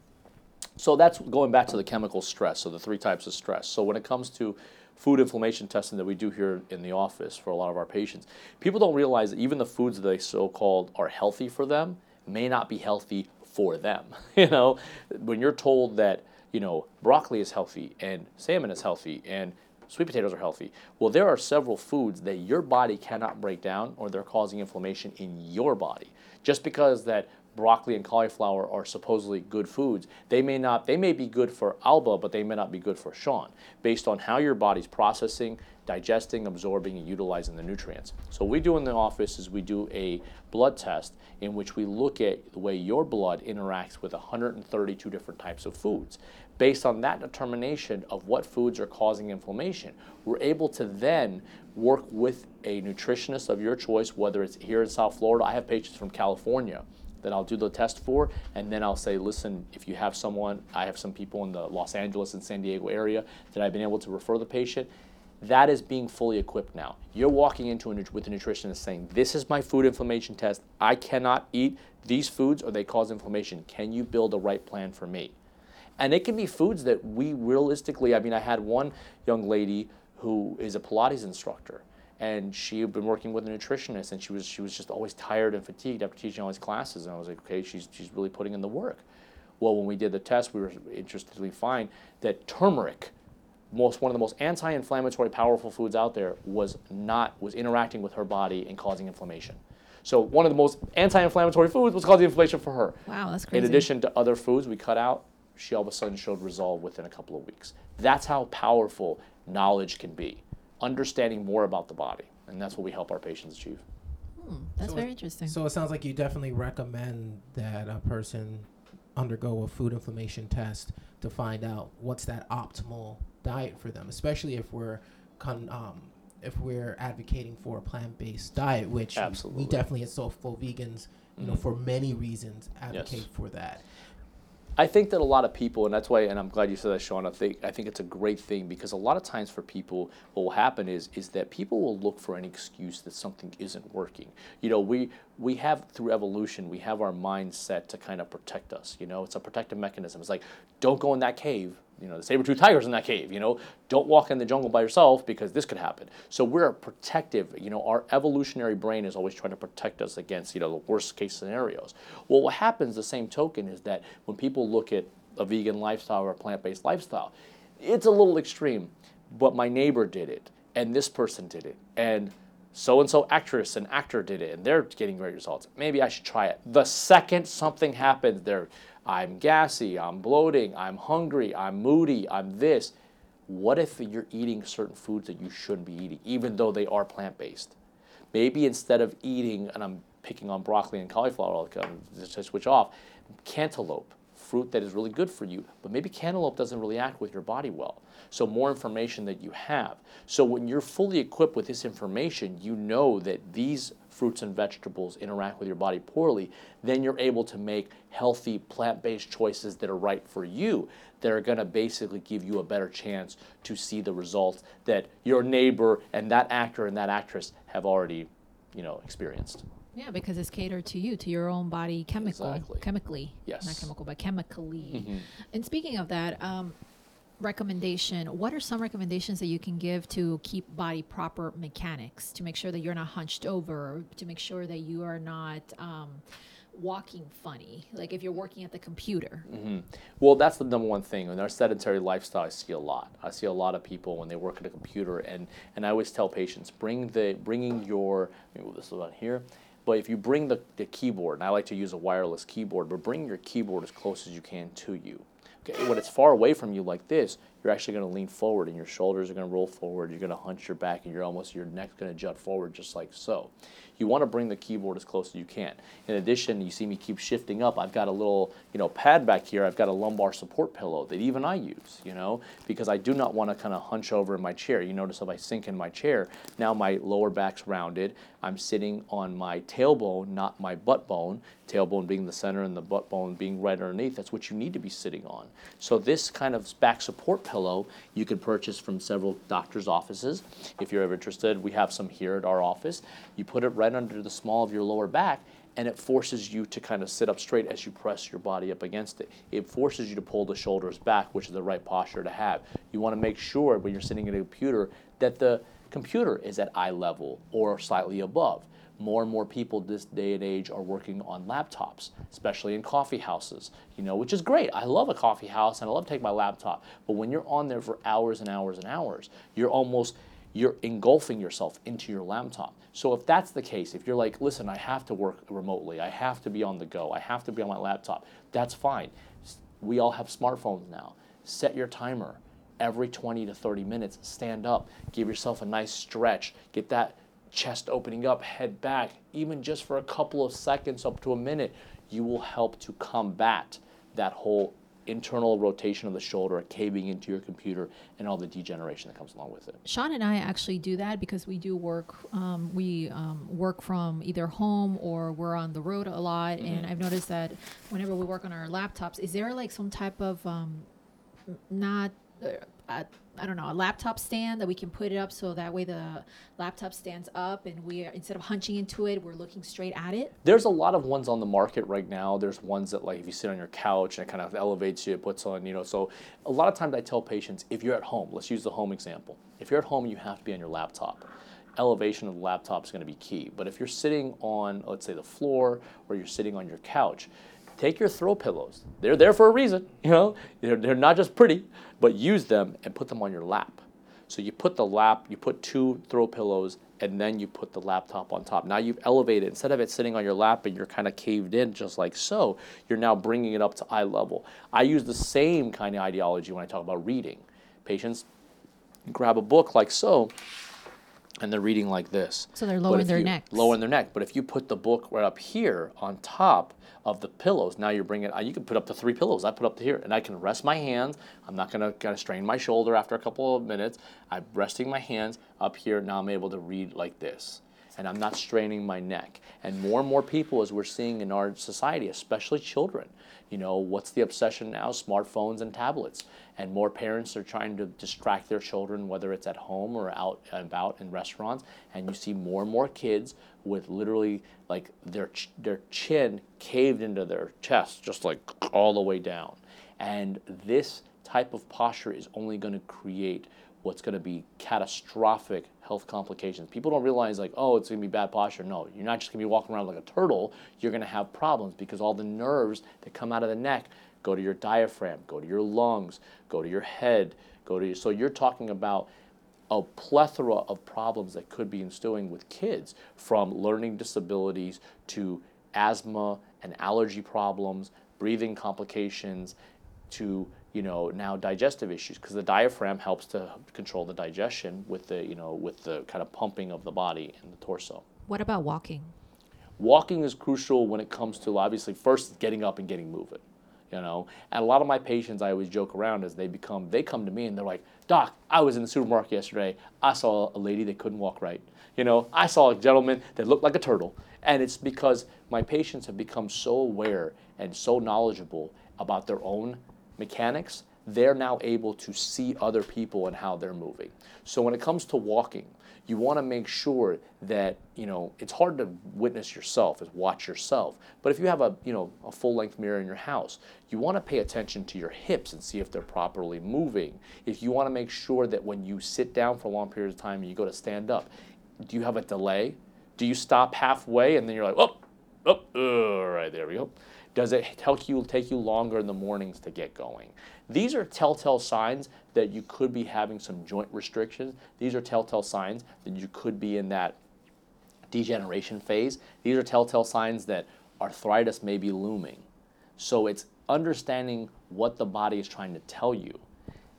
So that's going back to the chemical stress, so the three types of stress. So when it comes to food inflammation testing that we do here in the office for a lot of our patients, people don't realize that even the foods that they so-called are healthy for them may not be healthy for them. you know, when you're told that, you know, broccoli is healthy and salmon is healthy and sweet potatoes are healthy. Well, there are several foods that your body cannot break down or they're causing inflammation in your body. Just because that broccoli and cauliflower are supposedly good foods, they may not they may be good for Alba, but they may not be good for Sean, based on how your body's processing, digesting, absorbing, and utilizing the nutrients. So what we do in the office is we do a blood test in which we look at the way your blood interacts with 132 different types of foods. Based on that determination of what foods are causing inflammation, we're able to then work with a nutritionist of your choice, whether it's here in South Florida. I have patients from California that I'll do the test for, and then I'll say, listen, if you have someone, I have some people in the Los Angeles and San Diego area that I've been able to refer the patient. That is being fully equipped now. You're walking into a, with a nutritionist saying, this is my food inflammation test. I cannot eat these foods or they cause inflammation. Can you build a right plan for me? And it can be foods that we realistically, I mean, I had one young lady who is a Pilates instructor and she had been working with a nutritionist and she was she was just always tired and fatigued after teaching all these classes. And I was like okay she's she's really putting in the work. Well when we did the test we were interestingly find that turmeric most one of the most anti-inflammatory powerful foods out there was not was interacting with her body and causing inflammation. So one of the most anti-inflammatory foods was causing inflammation for her. Wow, that's crazy. in addition to other foods we cut out she all of a sudden showed resolve within a couple of weeks that's how powerful knowledge can be understanding more about the body and that's what we help our patients achieve That's So very it- interesting. So it sounds like you definitely recommend that a person undergo a food inflammation test to find out what's that optimal diet for them, especially if we're con- um, if we're advocating for a plant-based diet, which Absolutely. we definitely as SoFlo Vegans, you know, Mhm. for many reasons advocate Yes. for that. I think that a lot of people, and that's why, and I'm glad you said that, Sean. I think I think it's a great thing because a lot of times for people, what will happen is is that people will look for an excuse that something isn't working. You know, we we have through evolution, we have our mind set to kind of protect us. You know, it's a protective mechanism. It's like, don't go in that cave. You know, the saber-tooth tiger's in that cave. You know, don't walk in the jungle by yourself because this could happen. So we're protective. You know, our evolutionary brain is always trying to protect us against you know the worst case scenarios. Well, what happens, the same token, is that when people look at a vegan lifestyle or a plant-based lifestyle, it's a little extreme. But my neighbor did it, and this person did it, and so and so actress and actor did it, and they're getting great results. Maybe I should try it. The second something happens, they're I'm gassy, I'm bloating, I'm hungry, I'm moody, I'm this. What if you're eating certain foods that you shouldn't be eating, even though they are plant based? Maybe instead of eating, and I'm picking on broccoli and cauliflower I'll just switch off, cantaloupe, fruit that is really good for you, but maybe cantaloupe doesn't really act with your body well. So more information that you have. So when you're fully equipped with this information, you know that these fruits and vegetables interact with your body poorly, then you're able to make healthy plant-based choices that are right for you that are going to basically give you a better chance to see the results that your neighbor and that actor and that actress have already, you know, experienced. Yeah, because it's catered to you, to your own body chemical, Exactly. chemically. Yes. Not chemical, but chemically. Mhm. And speaking of that, um, recommendation, what are some recommendations that you can give to keep body proper mechanics to make sure that you're not hunched over, to make sure that you are not um, walking funny? Like if you're working at the computer. Well, that's the number one thing. In our sedentary lifestyle, I see a lot. I see a lot of people when they work at a computer, and, and I always tell patients, bring the bringing your let me move this on here. But if you bring the, the keyboard, and I like to use a wireless keyboard, but bring your keyboard as close as you can to you. Okay, when it's far away from you like this, you're actually going to lean forward, and your shoulders are going to roll forward. You're going to hunch your back, and you're almost your neck's going to jut forward, just like so. You want to bring the keyboard as close as you can. In addition, you see me keep shifting up. I've got a little, you know, pad back here. I've got a lumbar support pillow that even I use, you know, because I do not want to kind of hunch over in my chair. You notice if I sink in my chair, now my lower back's rounded. I'm sitting on my tailbone, not my butt bone. Tailbone being the center and the butt bone being right underneath. That's what you need to be sitting on. So this kind of back support pillow you can purchase from several doctors' offices. If you're ever interested, we have some here at our office. You put it right under the small of your lower back and it forces you to kind of sit up straight as you press your body up against it. It forces you to pull the shoulders back, which is the right posture to have. You want to make sure when you're sitting at a computer that the computer is at eye level or slightly above. More and more people this day and age are working on laptops, especially in coffee houses, you know, which is great. I love a coffee house and I love taking my laptop. But when you're on there for hours and hours and hours, you're almost you're engulfing yourself into your laptop. So if that's the case, if you're like, listen, I have to work remotely, I have to be on the go, I have to be on my laptop, that's fine. We all have smartphones now. Set your timer. Every 20 to 30 minutes, stand up, give yourself a nice stretch, get that chest opening up, head back, even just for a couple of seconds up to a minute, you will help to combat that whole internal rotation of the shoulder caving into your computer and all the degeneration that comes along with it. Sean and I actually do that because we do work. Um, we um, work from either home or we're on the road a lot, and I've noticed that whenever we work on our laptops, is there like some type of um, not uh, I I don't know a laptop stand that we can put it up so that way the laptop stands up and we are, instead of hunching into it, we're looking straight at it. There's a lot of ones on the market right now. There's ones that like if you sit on your couch and it kind of elevates you, it puts on, you know. So a lot of times I tell patients, if you're at home, let's use the home example. If you're at home, you have to be on your laptop. Elevation of the laptop is going to be key. But if you're sitting on, let's say, the floor or you're sitting on your couch, take your throw pillows. They're there for a reason, you know. They're, they're not just pretty, but use them and put them on your lap. So you put the lap, you put two throw pillows, and then you put the laptop on top. Now you've elevated, instead of it sitting on your lap and you're kind of caved in just like so, you're now bringing it up to eye level. I use the same kind of ideology when I talk about reading. Patients grab a book like so, and they're reading like this. So they're lowering their you- necks. Lowering their neck. But if you put the book right up here on top of the pillows, now you're bringing. You can put up to three pillows. I put up to here, and I can rest my hands. I'm not gonna kind of strain my shoulder after a couple of minutes. I'm resting my hands up here. Now I'm able to read like this, and I'm not straining my neck. And more and more people, as we're seeing in our society, especially children, you know, what's the obsession now? Smartphones and tablets. And more parents are trying to distract their children, whether it's at home or out and about in restaurants. And you see more and more kids with literally like their ch- their chin caved into their chest, just like all the way down. And this type of posture is only going to create what's going to be catastrophic health complications. People don't realize like, oh, it's to be bad posture. No, you're not just to be walking around like a turtle. You're to have problems because all the nerves that come out of the neck go to your diaphragm, go to your lungs, go to your head, go to your, so you're talking about a plethora of problems that could be ensuing with kids from learning disabilities to asthma and allergy problems breathing complications to you know now digestive issues because the diaphragm helps to control the digestion with the you know with the kind of pumping of the body and the torso. What about walking? Walking is crucial when it comes to obviously first getting up and getting moving. You know, and a lot of my patients, I always joke around as they become, they come to me and they're like, Doc, I was in the supermarket yesterday. I saw a lady that couldn't walk right. You know, I saw a gentleman that looked like a turtle. And it's because my patients have become so aware and so knowledgeable about their own mechanics, they're now able to see other people and how they're moving. So when it comes to walking, you want to make sure that you know it's hard to witness yourself, is watch yourself. But if you have a you know a full length mirror in your house, you want to pay attention to your hips and see if they're properly moving. If you want to make sure that when you sit down for a long period of time and you go to stand up, do you have a delay? Do you stop halfway and then you're like, oh, oh, uh, all right, there we go. Does it take you take you longer in the mornings to get going? These are telltale signs that you could be having some joint restrictions. These are telltale signs that you could be in that degeneration phase. These are telltale signs that arthritis may be looming. So it's understanding what the body is trying to tell you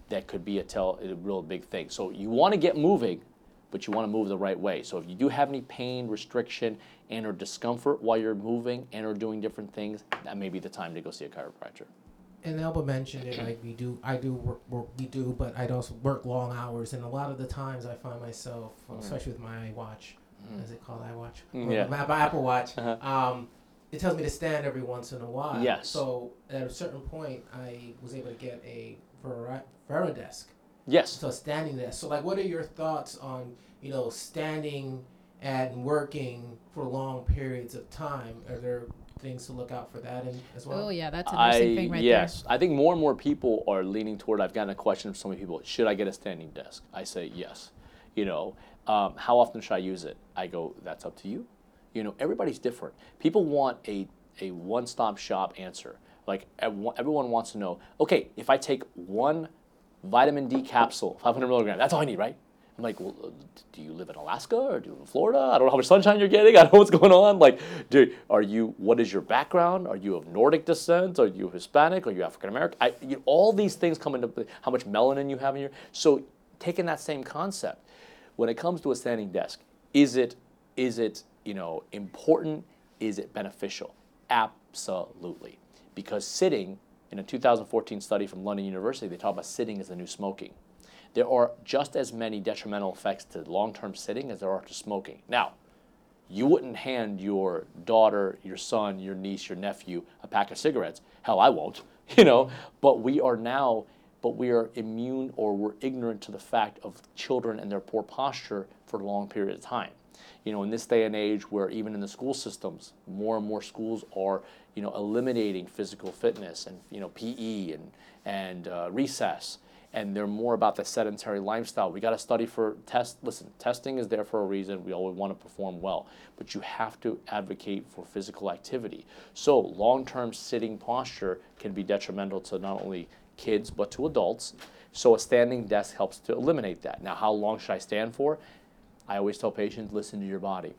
that could be a tell a real big thing. So you want to get moving, but you want to move the right way. So if you do have any pain, restriction, and or discomfort while you're moving and or doing different things, that may be the time to go see a chiropractor. and Alba mentioned it like we do I do work, work we do but I also work long hours and a lot of the times I find myself especially with my watch is it called iWatch Mm, yeah. my, my Apple Watch Uh-huh. um, it tells me to stand every once in a while Yes. so at a certain point I was able to get a Varidesk Yes. so a standing desk so like what are your thoughts on you know standing and working for long periods of time are there things to look out for that in, as well Oh yeah, that's a nursing I thing right there. yes, I think more and more people are leaning toward. I've gotten a question from so many people: Should I get a standing desk? I say yes. You know, um, how often should I use it? I go, that's up to you. You know, everybody's different. People want a a one-stop shop answer. Like everyone wants to know. Okay, if I take one vitamin D capsule, 500 milligrams, that's all I need, right? I'm like, well, do you live in Alaska or do you live in Florida? I don't know how much sunshine you're getting. I don't know what's going on. Like, do, are you? What is your background? Are you of Nordic descent? Are you Hispanic? Are you African American? You, all these things come into play. How much melanin you have in your. So, taking that same concept, when it comes to a standing desk, is it is it you know important? Is it beneficial? Absolutely, because sitting in a 2014 study from London University, they talk about sitting as the new smoking there are just as many detrimental effects to long-term sitting as there are to smoking. Now, you wouldn't hand your daughter, your son, your niece, your nephew a pack of cigarettes. Hell, I won't, you know. But we are now, but we are immune or we're ignorant to the fact of children and their poor posture for a long period of time. You know, in this day and age where even in the school systems, more and more schools are, you know, eliminating physical fitness and, you know, PE and, and uh, recess and they're more about the sedentary lifestyle. We got to study for test. Listen, testing is there for a reason. We always want to perform well, but you have to advocate for physical activity. So long-term sitting posture can be detrimental to not only kids but to adults. So a standing desk helps to eliminate that. Now, how long should I stand for? I always tell patients, listen to your body.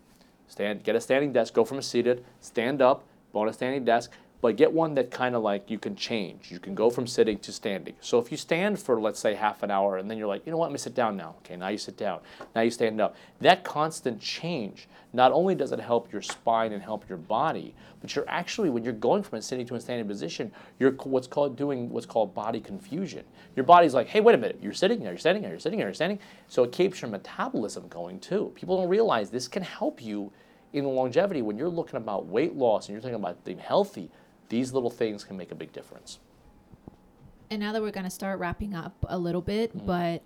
Stand, get a standing desk. Go from a seated, stand up, a standing desk but get one that kind of like you can change. You can go from sitting to standing. So if you stand for let's say half an hour and then you're like, you know what, I'm gonna sit down now. Okay, now you sit down. Now you stand up. That constant change, not only does it help your spine and help your body, but you're actually when you're going from a sitting to a standing position, you're what's called doing what's called body confusion. Your body's like, hey, wait a minute, you're sitting, now you're standing, now you're sitting, now you're standing. So it keeps your metabolism going too. People don't realize this can help you in longevity when you're looking about weight loss and you're thinking about being healthy these little things can make a big difference. And now that we're going to start wrapping up a little bit, Mm. but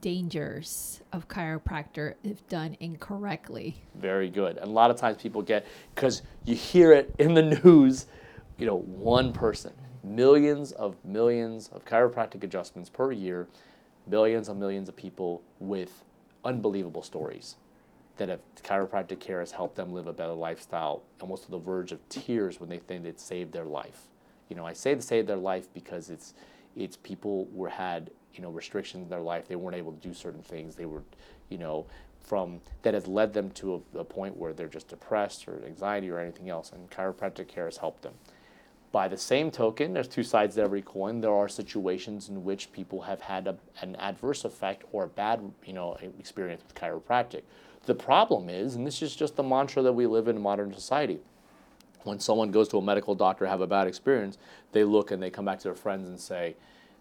dangers of chiropractor if done incorrectly. Very good. And a lot of times people get, because you hear it in the news, you know, one person, millions of millions of chiropractic adjustments per year, billions of millions of people with unbelievable stories that have chiropractic care has helped them live a better lifestyle, almost to the verge of tears when they think it saved their life. You know, I say to save their life because it's it's people were had you know restrictions in their life. They weren't able to do certain things. They were, you know, from that has led them to a, a point where they're just depressed or anxiety or anything else, and chiropractic care has helped them. By the same token, there's two sides to every coin. There are situations in which people have had a, an adverse effect or a bad, you know, experience with chiropractic. The problem is, and this is just the mantra that we live in modern society, when someone goes to a medical doctor have a bad experience, they look and they come back to their friends and say,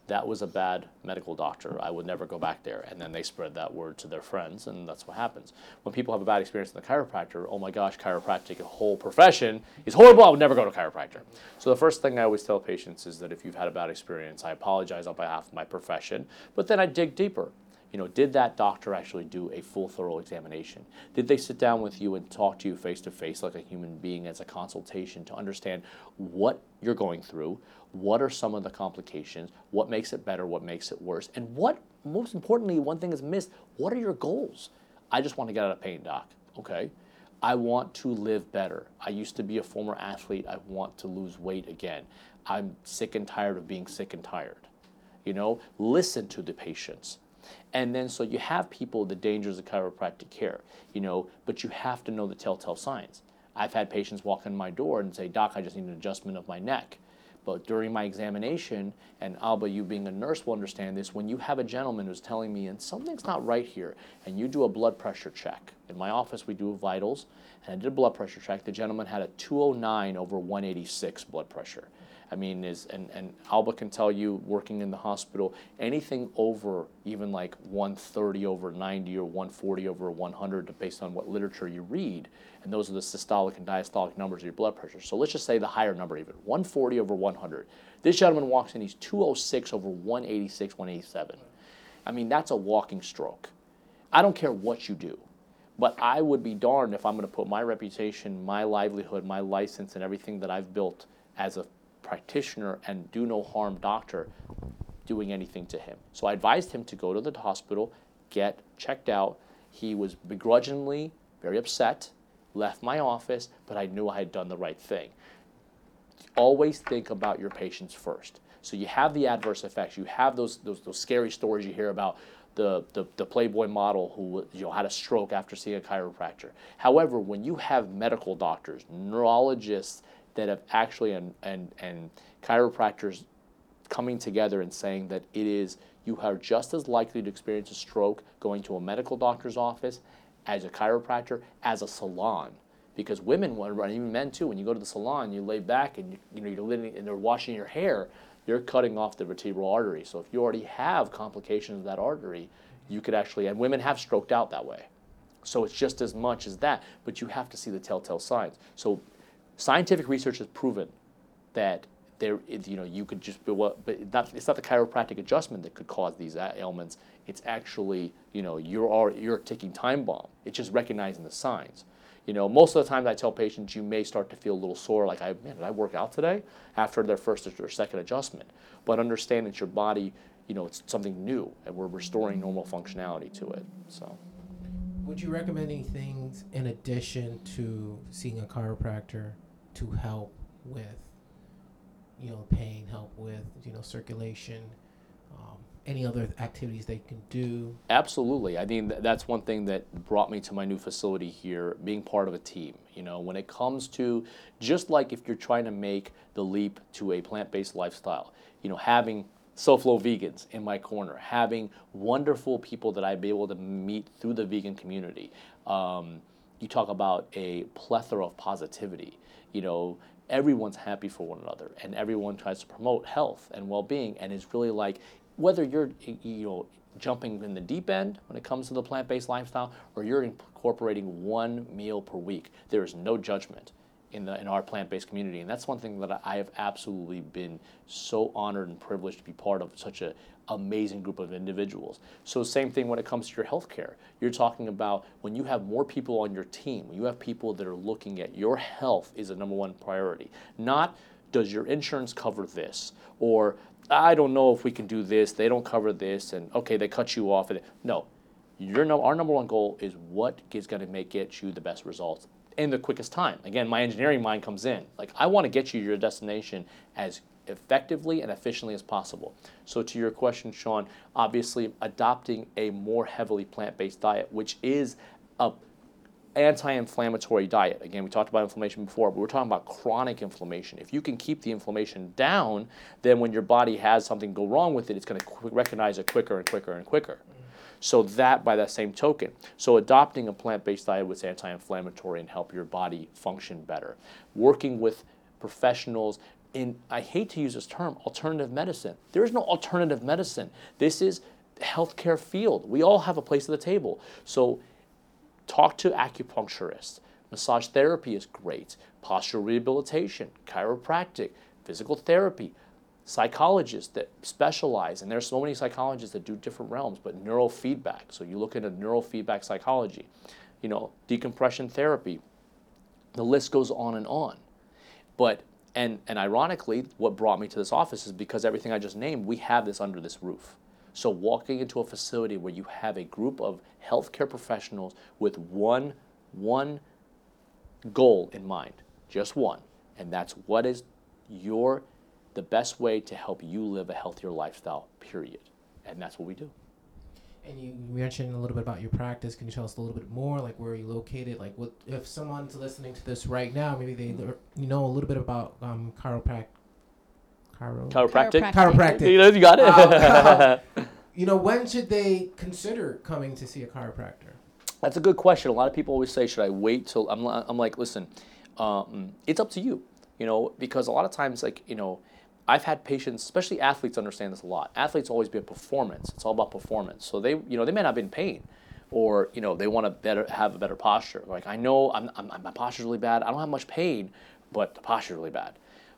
that was a bad medical doctor. I would never go back there. And then they spread that word to their friends, and that's what happens. When people have a bad experience in the chiropractor, oh my gosh, chiropractic, a whole profession is horrible. I would never go to chiropractor. So the first thing I always tell patients is that if you've had a bad experience, I apologize on behalf of my profession, but then I dig deeper. You know, did that doctor actually do a full, thorough examination? Did they sit down with you and talk to you face to face like a human being as a consultation to understand what you're going through, what are some of the complications, what makes it better, what makes it worse, and what, most importantly, one thing is missed, what are your goals? I just want to get out of pain, doc. Okay. I want to live better. I used to be a former athlete. I want to lose weight again. I'm sick and tired of being sick and tired. You know, listen to the patients. And then so you have people the dangers of chiropractic care, you know, but you have to know the telltale signs. I've had patients walk in my door and say, Doc, I just need an adjustment of my neck. But during my examination, and Alba, you being a nurse will understand this, when you have a gentleman who's telling me, and something's not right here, and you do a blood pressure check. In my office, we do vitals, and I did a blood pressure check. The gentleman had a 209 over 186 blood pressure. I mean, is and, and Alba can tell you, working in the hospital, anything over even like 130 over 90 or 140 over 100, based on what literature you read, and those are the systolic and diastolic numbers of your blood pressure. So let's just say the higher number, even 140 over 100. This gentleman walks in, he's 206 over 186, 187. I mean, that's a walking stroke. I don't care what you do. But I would be darned if I'm going to put my reputation, my livelihood, my license, and everything that I've built as a practitioner and do no harm doctor doing anything to him. So I advised him to go to the hospital, get checked out. He was begrudgingly very upset, left my office, but I knew I had done the right thing. Always think about your patients first. So you have the adverse effects, you have those, those, those scary stories you hear about the, the, the Playboy model who you know, had a stroke after seeing a chiropractor. However, when you have medical doctors, neurologists, that have actually and, and, and chiropractors coming together and saying that it is you are just as likely to experience a stroke going to a medical doctor's office as a chiropractor as a salon. Because women and even men too when you go to the salon you lay back and you, you know you're living and they're washing your hair you're cutting off the vertebral artery. So if you already have complications of that artery you could actually and women have stroked out that way. So it's just as much as that but you have to see the telltale signs. So scientific research has proven that there, you know, you could just, but it's not the chiropractic adjustment that could cause these ailments. It's actually, you know, you're you're a ticking time bomb. It's just recognizing the signs. You know, most of the times I tell patients you may start to feel a little sore, like, I, man, did I work out today? After their first or second adjustment. But understand that your body, you know, it's something new, and we're restoring normal functionality to it. So. Would you recommend anything in addition to seeing a chiropractor to help with, you know, pain, help with, you know, circulation, um, any other activities they can do? Absolutely. I mean, that's one thing that brought me to my new facility here, being part of a team. You know, when it comes to just like if you're trying to make the leap to a plant based lifestyle, you know, having SoFlo vegans in my corner, having wonderful people that I'd be able to meet through the vegan community. Um, you talk about a plethora of positivity you know, everyone's happy for one another and everyone tries to promote health and well-being and it's really like whether you're you know jumping in the deep end when it comes to the plant-based lifestyle or you're incorporating one meal per week there is no judgment in the in our plant-based community and that's one thing that I have absolutely been so honored and privileged to be part of such an amazing group of individuals. So same thing when it comes to your healthcare. You're talking about when you have more people on your team, when you have people that are looking at your health is a number one priority. Not does your insurance cover this or I don't know if we can do this, they don't cover this and okay, they cut you off and no. Your our number one goal is what is going to make get you the best results in the quickest time. Again, my engineering mind comes in. Like I want to get you your destination as effectively and efficiently as possible. So to your question, Sean, obviously adopting a more heavily plant-based diet, which is a anti-inflammatory diet. Again, we talked about inflammation before, but we're talking about chronic inflammation. If you can keep the inflammation down, then when your body has something go wrong with it, it's going to qu- recognize it quicker and quicker and quicker. So that by that same token. So adopting a plant-based diet was anti-inflammatory and help your body function better. Working with professionals in I hate to use this term, alternative medicine. There is no alternative medicine. This is healthcare field. We all have a place at the table. So talk to acupuncturists. Massage therapy is great. Postural rehabilitation, chiropractic, physical therapy, psychologists that specialize, and there's so many psychologists that do different realms, but neurofeedback. So you look into neurofeedback psychology, you know, decompression therapy. The list goes on and on. But and and ironically, what brought me to this office is because everything I just named, we have this under this roof. So walking into a facility where you have a group of healthcare professionals with one one goal in mind, just one, and that's what is your the best way to help you live a healthier lifestyle, period. And that's what we do. And you you mentioned a little bit about your practice. Can you tell us a little bit more, like where are you located? Like, what if someone's listening to this right now? Maybe they lear- you know a little bit about um, chiroprac, chiro, Chiropractic. chiropractic. You know, you got it. you know, when should they consider coming to see a chiropractor? That's a good question. A lot of people always say, "Should I wait till?" I'm, li- I'm like, listen, um, it's up to you. You know, because a lot of times, like you know, I've had patients, especially athletes, understand this a lot. Athletes always be a performance. It's all about performance. So they, you know, they may not be in pain, or you know, they want to better have a better posture. Like I know I'm, I'm, my posture's really bad. I don't have much pain, but the posture's really bad.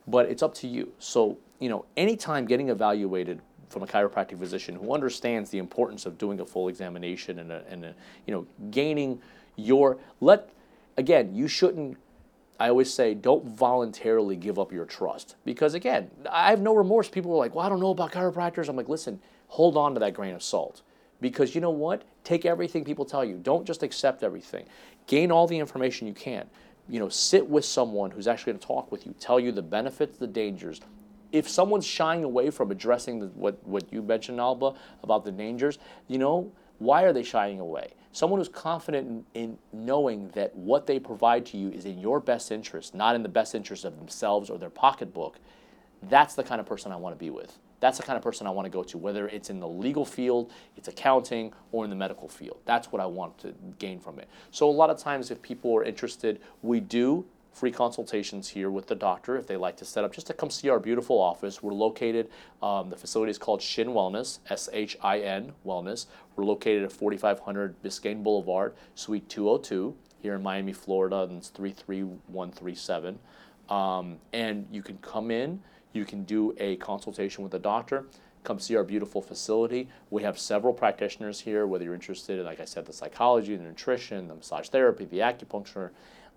But it's up to you. So you know, anytime getting evaluated from a chiropractic physician who understands the importance of doing a full examination and, a, and a, you know gaining your let again you shouldn't I always say don't voluntarily give up your trust. Because again I have no remorse. People are like well I don't know about chiropractors. I'm like listen hold on to that grain of salt. Because you know what? Take everything people tell you. Don't just accept everything. Gain all the information you can. You know sit with someone who's actually going to talk with you tell you the benefits the dangers. If someone's shying away from addressing the, what, what you mentioned, Alba, about the dangers, you know, why are they shying away? Someone who's confident in, in knowing that what they provide to you is in your best interest, not in the best interest of themselves or their pocketbook, that's the kind of person I want to be with. That's the kind of person I want to go to, whether it's in the legal field, it's accounting, or in the medical field. That's what I want to gain from it. So, a lot of times, if people are interested, we do free consultations here with the doctor if they like to set up just to come see our beautiful office. We're located, um, the facility is called Shin Wellness, S H I N Wellness. We're located at 4500 Biscayne Boulevard, Suite 202 here in Miami, Florida, and it's 33137. Um, and you can come in, you can do a consultation with the doctor. Come see our beautiful facility. We have several practitioners here, whether you're interested in, like I said, the psychology, the nutrition, the massage therapy, the acupuncture,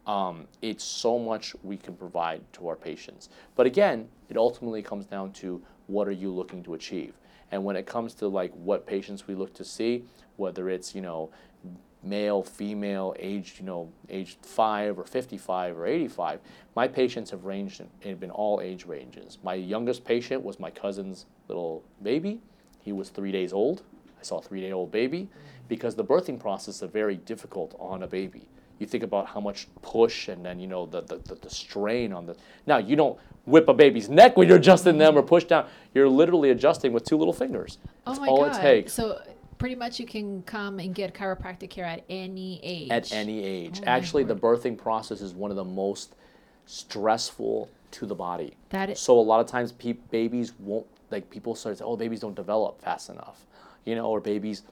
um, it's so much we can provide to our patients. But again, it ultimately comes down to what are you looking to achieve. And when it comes to like what patients we look to see, whether it's you know male, female, aged you know aged five or 55 or 85, my patients have ranged in been all age ranges. My youngest patient was my cousin's little baby. He was three days old. I saw a three day old baby because the birthing process is very difficult on a baby you think about how much push and then you know the, the, the, the, strain on the now you don't whip a baby's neck when you're adjusting them or push down. You're literally adjusting with two little fingers. Oh my all god! it takes. So pretty much you can come and get chiropractic care at any age. at any age. Oh actually the birthing process is one of the most stressful to the body. That is- so a lot of times pe- babies won't like people start to say oh babies don't develop fast enough you know or babies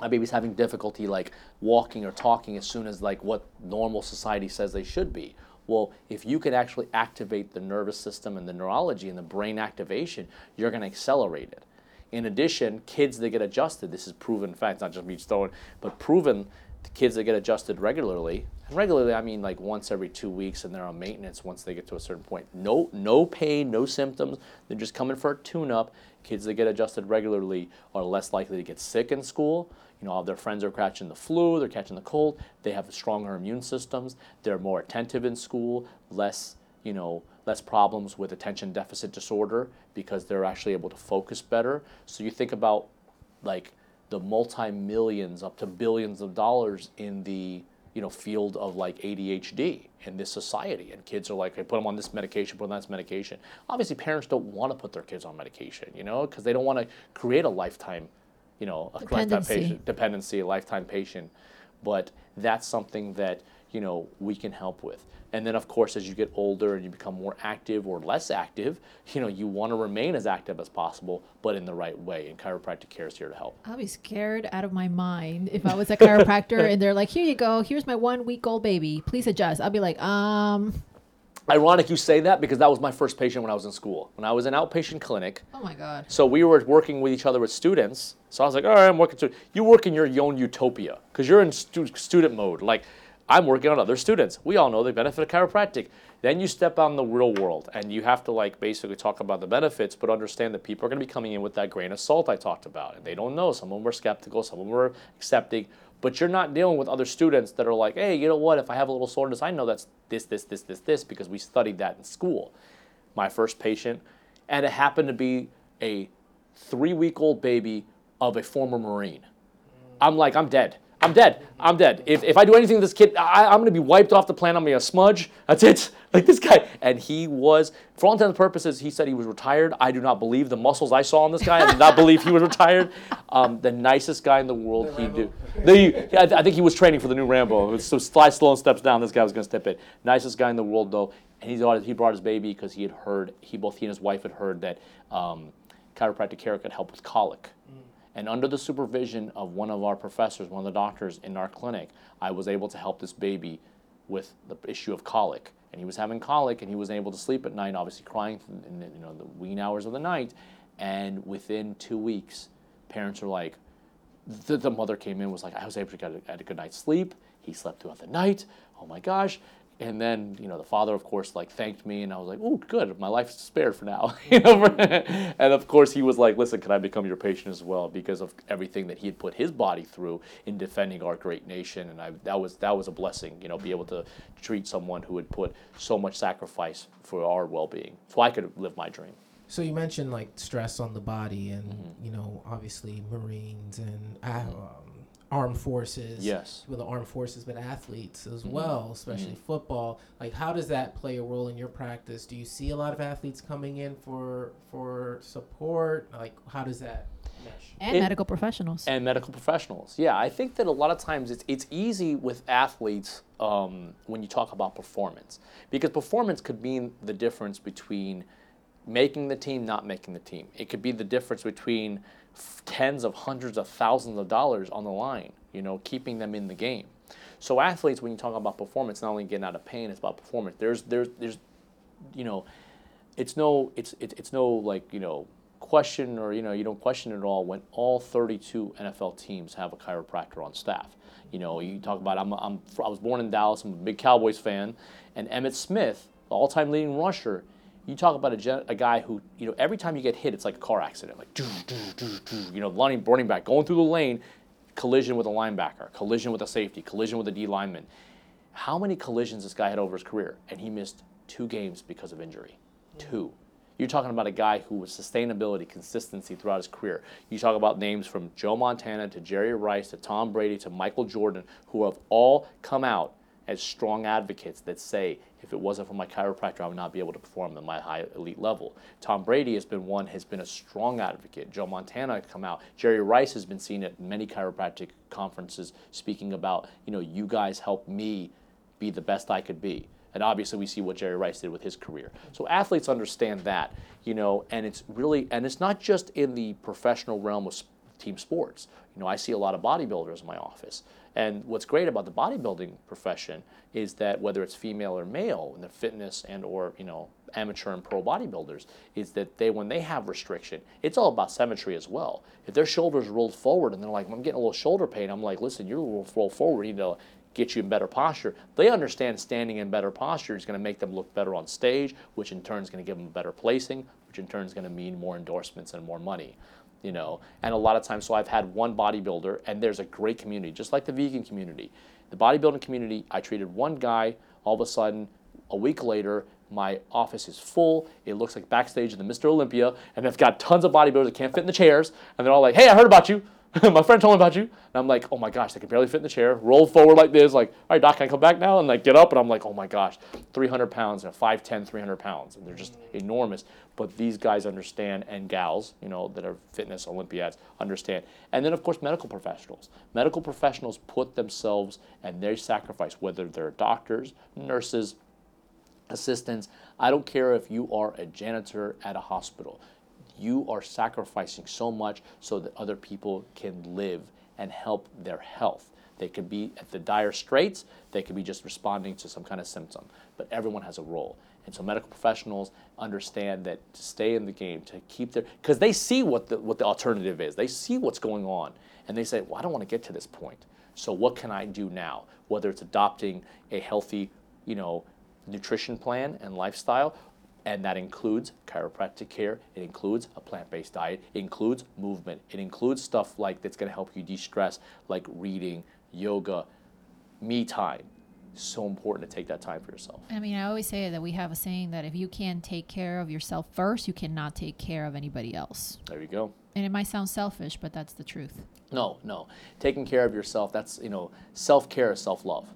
my baby's having difficulty like walking or talking as soon as like what normal society says they should be. Well if you can actually activate the nervous system and the neurology and the brain activation you're going to accelerate it. In addition kids that get adjusted. This is proven fact not just me throwing but proven the kids that get adjusted regularly and regularly i mean like once every two weeks and they're on maintenance once they get to a certain point. No no pain no symptoms. They're just coming for a tune up kids that get adjusted regularly are less likely to get sick in school. You know, all their friends are catching the flu, they're catching the cold, they have stronger immune systems, they're more attentive in school, less, you know, less problems with attention deficit disorder because they're actually able to focus better. So you think about like the multi millions up to billions of dollars in the you know field of like ADHD in this society, and kids are like, hey, put them on this medication, put them on this medication. Obviously, parents don't want to put their kids on medication, you know, because they don't want to create a lifetime, you know, a lifetime patient dependency, a lifetime patient. But that's something that you know we can help with. And then, of course, as you get older and you become more active or less active, you know, you want to remain as active as possible, but in the right way. And chiropractic care is here to help. I'll be scared out of my mind if I was a chiropractor and they're like, "Here you go. Here's my one week old baby. Please adjust." I'll be like, "Um, Ironic you say that because that was my first patient when I was in school. When I was in outpatient clinic, oh my god." so we were working with each other with students. So I was like, all right, I'm working. To, you work in your own utopia because you're in stu- student mode. Like, I'm working on other students. We all know the benefit of chiropractic. Then you step out in the real world and you have to like basically talk about the benefits, but understand that people are going to be coming in with that grain of salt I talked about, and they don't know. Some of them are skeptical, some of them are accepting. But you're not dealing with other students that are like, hey, you know what? If I have a little soreness, I know that's this, this, this, this, this, because we studied that in school. My first patient, and it happened to be a three week old baby of a former Marine. I'm like, I'm dead. I'm dead. I'm dead. If, if I do anything to this kid, I, I'm going to be wiped off the planet. I'm going to be a smudge. That's it. Like this guy. And he was, for all intents and purposes, he said he was retired. I do not believe the muscles I saw on this guy. I did not believe he was retired. Um, the nicest guy in the world. he do. The, I, th- I think he was training for the new Rambo. So Sly Stallone steps down. This guy was going to step in. Nicest guy in the world, though. And he's, he brought his baby because he had heard, he both he and his wife had heard that um, chiropractic care could help with colic. And under the supervision of one of our professors, one of the doctors in our clinic, I was able to help this baby with the issue of colic. And he was having colic, and he wasn't able to sleep at night, obviously crying in the, you know the wee hours of the night. And within two weeks, parents are like, the, the mother came in was like, I was able to get a, get a good night's sleep. He slept throughout the night. Oh my gosh. And then, you know, the father, of course, like thanked me, and I was like, "Oh, good, my life's spared for now." you know, and of course, he was like, "Listen, can I become your patient as well?" Because of everything that he had put his body through in defending our great nation, and I, that was that was a blessing, you know, be able to treat someone who had put so much sacrifice for our well-being, so I could live my dream. So you mentioned like stress on the body, and you know, obviously Marines and uh, um, armed forces. Yes. With the armed forces, but athletes as well, especially football. Like, how does that play a role in your practice? Do you see a lot of athletes coming in for for support? Like, how does that mesh? And It- medical professionals. and medical professionals. Yeah, I think that a lot of times it's it's easy with athletes um, when you talk about performance because performance could mean the difference between making the team, not making the team. It could be the difference between f- tens of hundreds of thousands of dollars on the line. You know, keeping them in the game. So athletes, when you talk about performance, not only getting out of pain, it's about performance. There's there's there's you know, it's no it's it's it's no like you know question or you know you don't question it at all when all 32 NFL teams have a chiropractor on staff. You know, you talk about I'm I'm I was born in Dallas. I'm a big Cowboys fan, and Emmitt Smith, the all-time leading rusher. You talk about a, gen- a guy who, you know, every time you get hit, it's like a car accident. Like, doo, doo, doo, you know, running, running back, going through the lane, collision with a linebacker, collision with a safety, collision with a D lineman. How many collisions this guy had over his career? And he missed two games because of injury. Mm. Two. You're talking about a guy who was sustainability, consistency throughout his career. You talk about names from Joe Montana to Jerry Rice to Tom Brady to Michael Jordan, who have all come out as strong advocates that say, if it wasn't for my chiropractor, I would not be able to perform at my high elite level. Tom Brady has been one, has been a strong advocate. Joe Montana come out. Jerry Rice has been seen at many chiropractic conferences speaking about, you know, you guys helped me be the best I could be. And obviously, we see what Jerry Rice did with his career. So athletes understand that, you know, and it's really, and it's not just in the professional realm of team sports. You know, I see a lot of bodybuilders in my office. And what's great about the bodybuilding profession is that whether it's female or male in the fitness and or, you know, amateur and pro bodybuilders, is that they when they have restriction, it's all about symmetry as well. If their shoulders rolled forward and they're like, I'm getting a little shoulder pain, I'm like, listen, you're roll forward, you know, get you in better posture. They understand standing in better posture is going to make them look better on stage, which in turn is going to give them better placing, which in turn is going to mean more endorsements and more money. You know, and a lot of times, so I've had one bodybuilder, and there's a great community, just like the vegan community. The bodybuilding community, I treated one guy. All of a sudden, a week later, my office is full. It looks like backstage in the Mr. Olympia, and they've got tons of bodybuilders that can't fit in the chairs, and they're all like, "Hey, I heard about you." my friend told me about you. And I'm like, oh my gosh, they can barely fit in the chair, roll forward like this, like, all right, doc, can I come back now? And like get up, and I'm like, oh my gosh, 300 pounds, you know, 5'10, 300 pounds, and they're just enormous. But these guys understand, and gals, you know, that are fitness Olympiads understand. And then, of course, medical professionals. Medical professionals put themselves and they sacrifice, whether they're doctors, nurses, assistants. I don't care if you are a janitor at a hospital. You are sacrificing so much so that other people can live and help their health. They could be at the dire straits, they could be just responding to some kind of symptom, but everyone has a role. And so medical professionals understand that to stay in the game, to keep their, because they see what the, what the alternative is. They see what's going on. And they say, well, I don't want to get to this point. So what can I do now? Whether it's adopting a healthy, you know, nutrition plan and lifestyle, and that includes chiropractic care, it includes a plant-based diet, it includes movement, it includes stuff like that's going to help you de-stress, like reading, yoga, me time. So important to take that time for yourself. I mean, I always say that we have a saying that if you can't take care of yourself first, you cannot take care of anybody else. There you go. And it might sound selfish, but that's the truth. No, no. Taking care of yourself, that's, you know, self-care is self-love.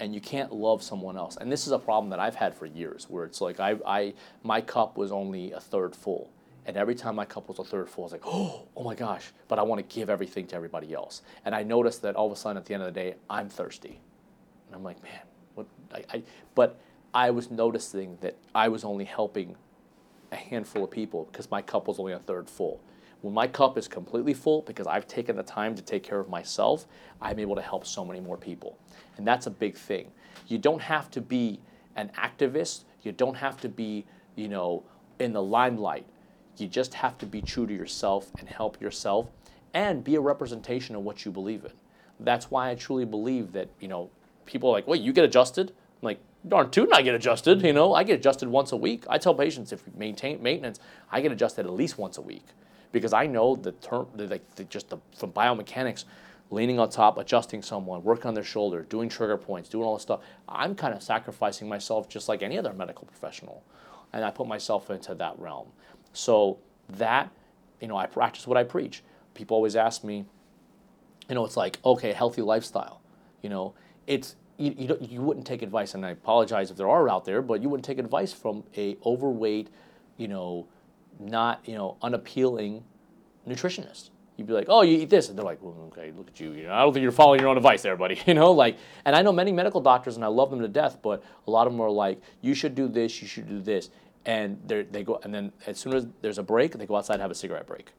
And you can't love someone else. And this is a problem that I've had for years where it's like I, I my cup was only a third full. And every time my cup was a third full, I was like, oh, oh my gosh, but I want to give everything to everybody else. And I noticed that all of a sudden at the end of the day, I'm thirsty. And I'm like, man, what I, I but I was noticing that I was only helping a handful of people because my cup was only a third full. When my cup is completely full because I've taken the time to take care of myself, I'm able to help so many more people. And that's a big thing. You don't have to be an activist, you don't have to be, you know, in the limelight. You just have to be true to yourself and help yourself and be a representation of what you believe in. That's why I truly believe that, you know, people are like, wait, you get adjusted? I'm like, darn tootin' I get adjusted, you know, I get adjusted once a week. I tell patients if you maintain maintenance, I get adjusted at least once a week because I know the term, like the, just the from biomechanics, leaning on top, adjusting someone, working on their shoulder, doing trigger points, doing all this stuff. I'm kind of sacrificing myself just like any other medical professional, and I put myself into that realm. So that, you know, I practice what I preach. People always ask me, you know, it's like okay, healthy lifestyle. You know, it's you, you, don't, you wouldn't take advice, and I apologize if there are out there, but you wouldn't take advice from a overweight, you know, not you know unappealing nutritionist. You'd be like, oh, you eat this, and they're like, well, okay, look at you. You know, I don't think you're following your own advice there, buddy. You know, like, and I know many medical doctors, and I love them to death, but a lot of them are like, you should do this, you should do this, and they they go, and then as soon as there's a break, they go outside and have a cigarette break,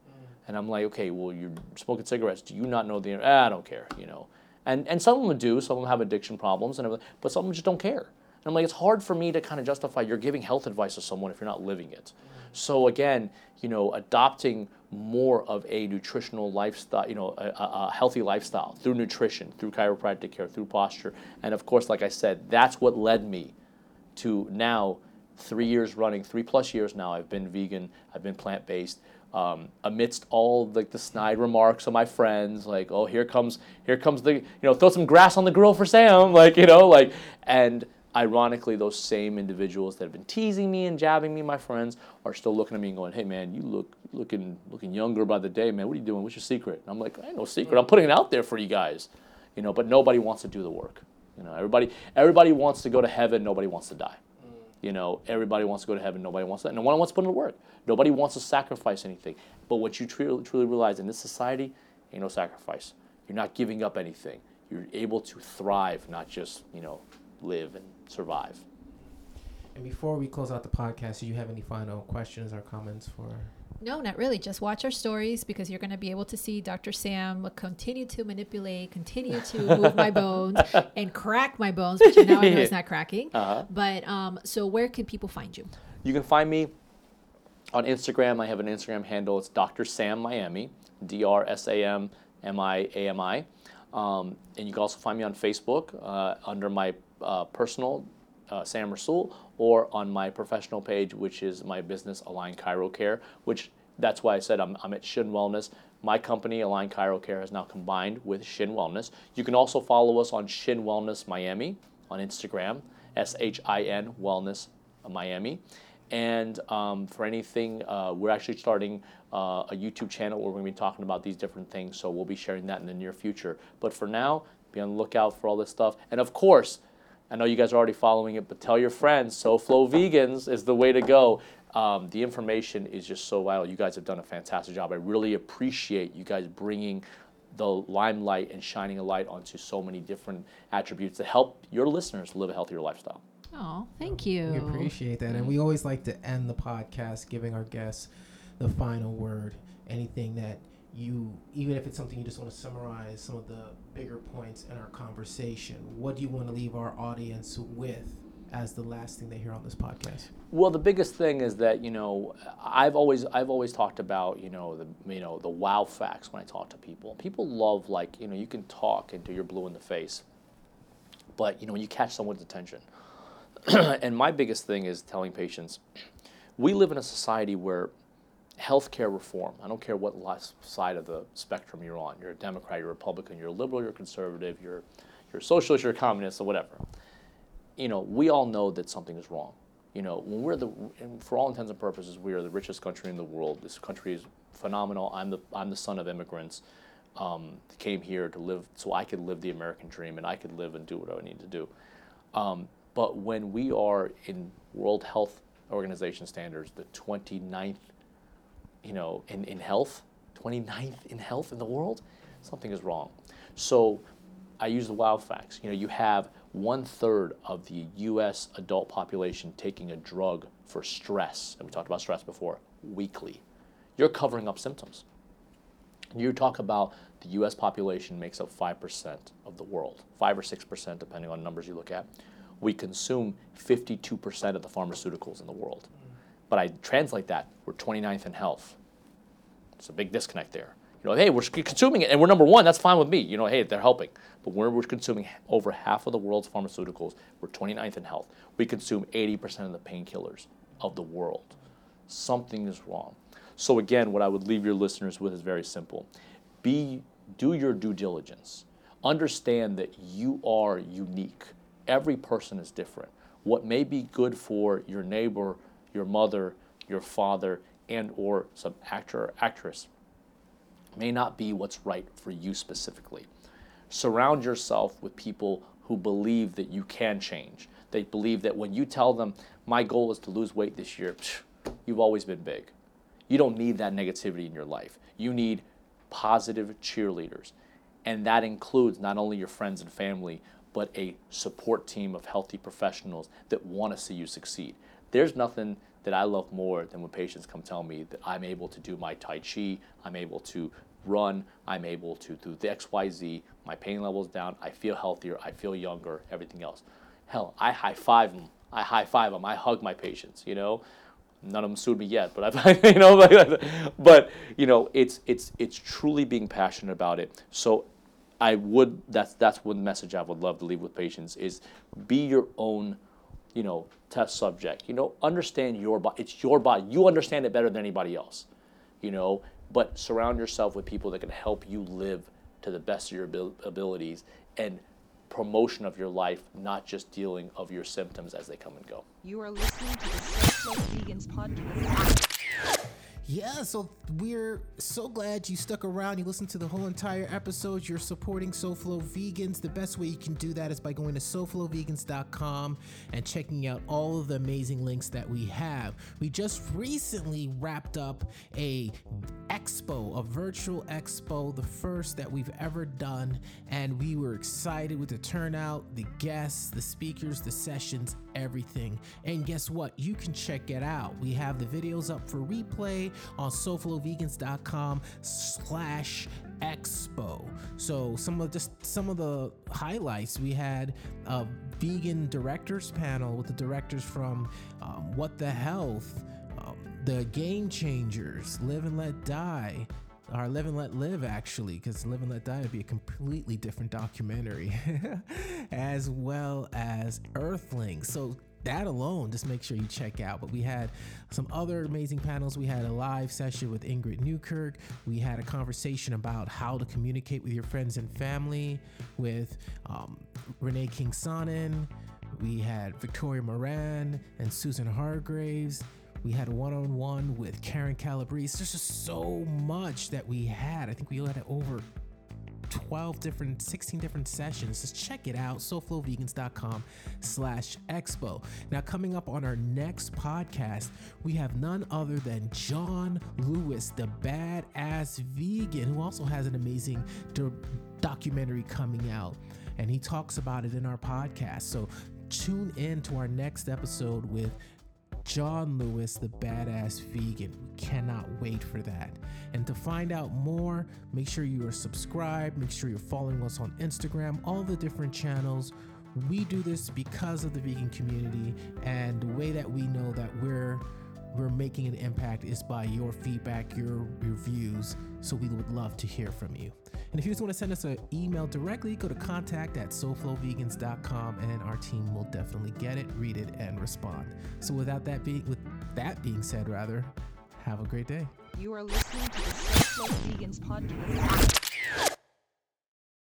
and I'm like, okay, well, you're smoking cigarettes. Do you not know the? Ah, I don't care. You know, and and some of them do. Some of them have addiction problems, and everything, but some of them just don't care. And I'm like, it's hard for me to kind of justify you're giving health advice to someone if you're not living it. So again, you know, adopting more of a nutritional lifestyle, you know, a, a, healthy lifestyle through nutrition, through chiropractic care, through posture, and of course, like I said, that's what led me to now three years running, three plus years now. I've been vegan, I've been plant based. Um, amidst all like the snide remarks of my friends, like, "Oh, here comes, here comes the, you know, throw some grass on the grill for Sam," like, you know, like, and ironically, those same individuals that have been teasing me and jabbing me, my friends, are still looking at me and going, "Hey, man, you look looking looking younger by the day, man. What are you doing? What's your secret?" And I'm like, "I ain't no secret. I'm putting it out there for you guys, you know." But nobody wants to do the work. You know, everybody everybody wants to go to heaven. Nobody wants to die. Mm. You know, everybody wants to go to heaven. Nobody wants that. No one wants to put in the work. Nobody wants to sacrifice anything. But what you truly, truly realize in this society, ain't no sacrifice. You're not giving up anything. You're able to thrive, not just you know live and survive. And before we close out the podcast, do you have any final questions or comments for? No, not really. Just watch our stories because you're going to be able to see Dr. Sam continue to manipulate, continue to move my bones and crack my bones, which now I know it's not cracking. Uh-huh. But um, so where can people find you? You can find me on Instagram. I have an Instagram handle. It's Dr. Sam Miami, D R S A M M I A M I. Um, and you can also find me on Facebook uh, under my uh, personal uh, Sam Rasul or on my professional page, which is my business Align Chiro Care, which that's why I said I'm, I'm at Shin Wellness. My company, Align Chiro Care, has now combined with Shin Wellness. You can also follow us on Shin Wellness Miami on Instagram, S H I N Wellness Miami. And um, for anything, uh, we're actually starting uh, a YouTube channel where we're going to be talking about these different things. So we'll be sharing that in the near future. But for now, be on the lookout for all this stuff. And of course, I know you guys are already following it, but tell your friends. SoFlo Vegans is the way to go. Um, the information is just so vital. You guys have done a fantastic job. I really appreciate you guys bringing the limelight and shining a light onto so many different attributes to help your listeners live a healthier lifestyle. Oh, thank you. We appreciate that. And we always like to end the podcast giving our guests the final word. Anything that you, even if it's something you just want to summarize some of the bigger points in our conversation, what do you want to leave our audience with as the last thing they hear on this podcast? Well, the biggest thing is that you know I've always I've always talked about you know the you know the wow facts when I talk to people. People love like you know you can talk until you're blue in the face, but you know when you catch someone's attention. and my biggest thing is telling patients, we live in a society where healthcare reform. I don't care what side of the spectrum you're on. You're a Democrat, you're a Republican, you're a liberal, you're a conservative, you're you're a socialist, you're a communist, or whatever. You know, we all know that something is wrong you know, when we're the, for all intents and purposes, we are the richest country in the world. This country is phenomenal. I'm the, I'm the son of immigrants. Um, came here to live so I could live the American dream and I could live and do what I need to do. Um, but when we are in World Health Organization standards, the 29th, you know, in, in health, 29th in health in the world, something is wrong. So I use the wow facts. You know, you have one third of the US adult population taking a drug for stress, and we talked about stress before, weekly. You're covering up symptoms. You talk about the US population makes up 5% of the world, 5 or 6%, depending on numbers you look at. We consume 52% of the pharmaceuticals in the world. But I translate that, we're 29th in health. It's a big disconnect there. You know, hey, we're consuming it and we're number one, that's fine with me. You know, hey, they're helping. But we're, we're consuming over half of the world's pharmaceuticals. We're 29th in health. We consume 80% of the painkillers of the world. Something is wrong. So again, what I would leave your listeners with is very simple. Be do your due diligence. Understand that you are unique. Every person is different. What may be good for your neighbor, your mother, your father, and or some actor or actress may not be what's right for you specifically. Surround yourself with people who believe that you can change. They believe that when you tell them, my goal is to lose weight this year, you've always been big. You don't need that negativity in your life. You need positive cheerleaders. And that includes not only your friends and family, but a support team of healthy professionals that want to see you succeed. There's nothing that I love more than when patients come tell me that I'm able to do my Tai Chi, I'm able to run, I'm able to do the XYZ, my pain level's down, I feel healthier, I feel younger, everything else. Hell, I high five them. I high five them. I hug my patients, you know. None of them sued me yet, but I've, you know, but you know, it's it's it's truly being passionate about it. So I would that's that's one message I would love to leave with patients is be your own you know, test subject. You know, understand your body. It's your body. You understand it better than anybody else. You know, but surround yourself with people that can help you live to the best of your abil- abilities and promotion of your life, not just dealing of your symptoms as they come and go. You are listening to the SoFlo Vegans podcast. Yeah, so we're so glad you stuck around. You listened to the whole entire episode. You're supporting SoFlo Vegans. The best way you can do that is by going to SoFloVegans.com and checking out all of the amazing links that we have. We just recently wrapped up a expo, a virtual expo, the first that we've ever done, and we were excited with the turnout, the guests, the speakers, the sessions, everything. And guess what? You can check it out. We have the videos up for replay on SoFloVegans.com slash expo. So some of just some of the highlights we had a vegan directors panel with the directors from um, What the Health, um, the Game Changers, Live and Let Die. Or Live and Let Live, actually, because Live and Let Die would be a completely different documentary, as well as Earthling. So that alone, just make sure you check out. But we had some other amazing panels. We had a live session with Ingrid Newkirk. We had a conversation about how to communicate with your friends and family with um, Renee King Sonnen. We had Victoria Moran and Susan Hargreaves. We had one on one with Karen Calabrese. There's just so much that we had. I think we had over 12 different 16 different sessions just check it out SoFloVegans.com slash expo now coming up on our next podcast we have none other than john lewis the badass vegan who also has an amazing do- documentary coming out and he talks about it in our podcast so tune in to our next episode with John Lewis, the badass vegan. We cannot wait for that. And to find out more, make sure you are subscribed, make sure you're following us on Instagram, all the different channels. We do this because of the vegan community, and the way that we know that we're we're making an impact is by your feedback, your reviews. So we would love to hear from you. And if you just want to send us an email directly, go to contact at SoFloVegans.com and our team will definitely get it, read it, and respond. So without that being with that being said, rather, have a great day. You are listening to the SoFlo Vegans podcast.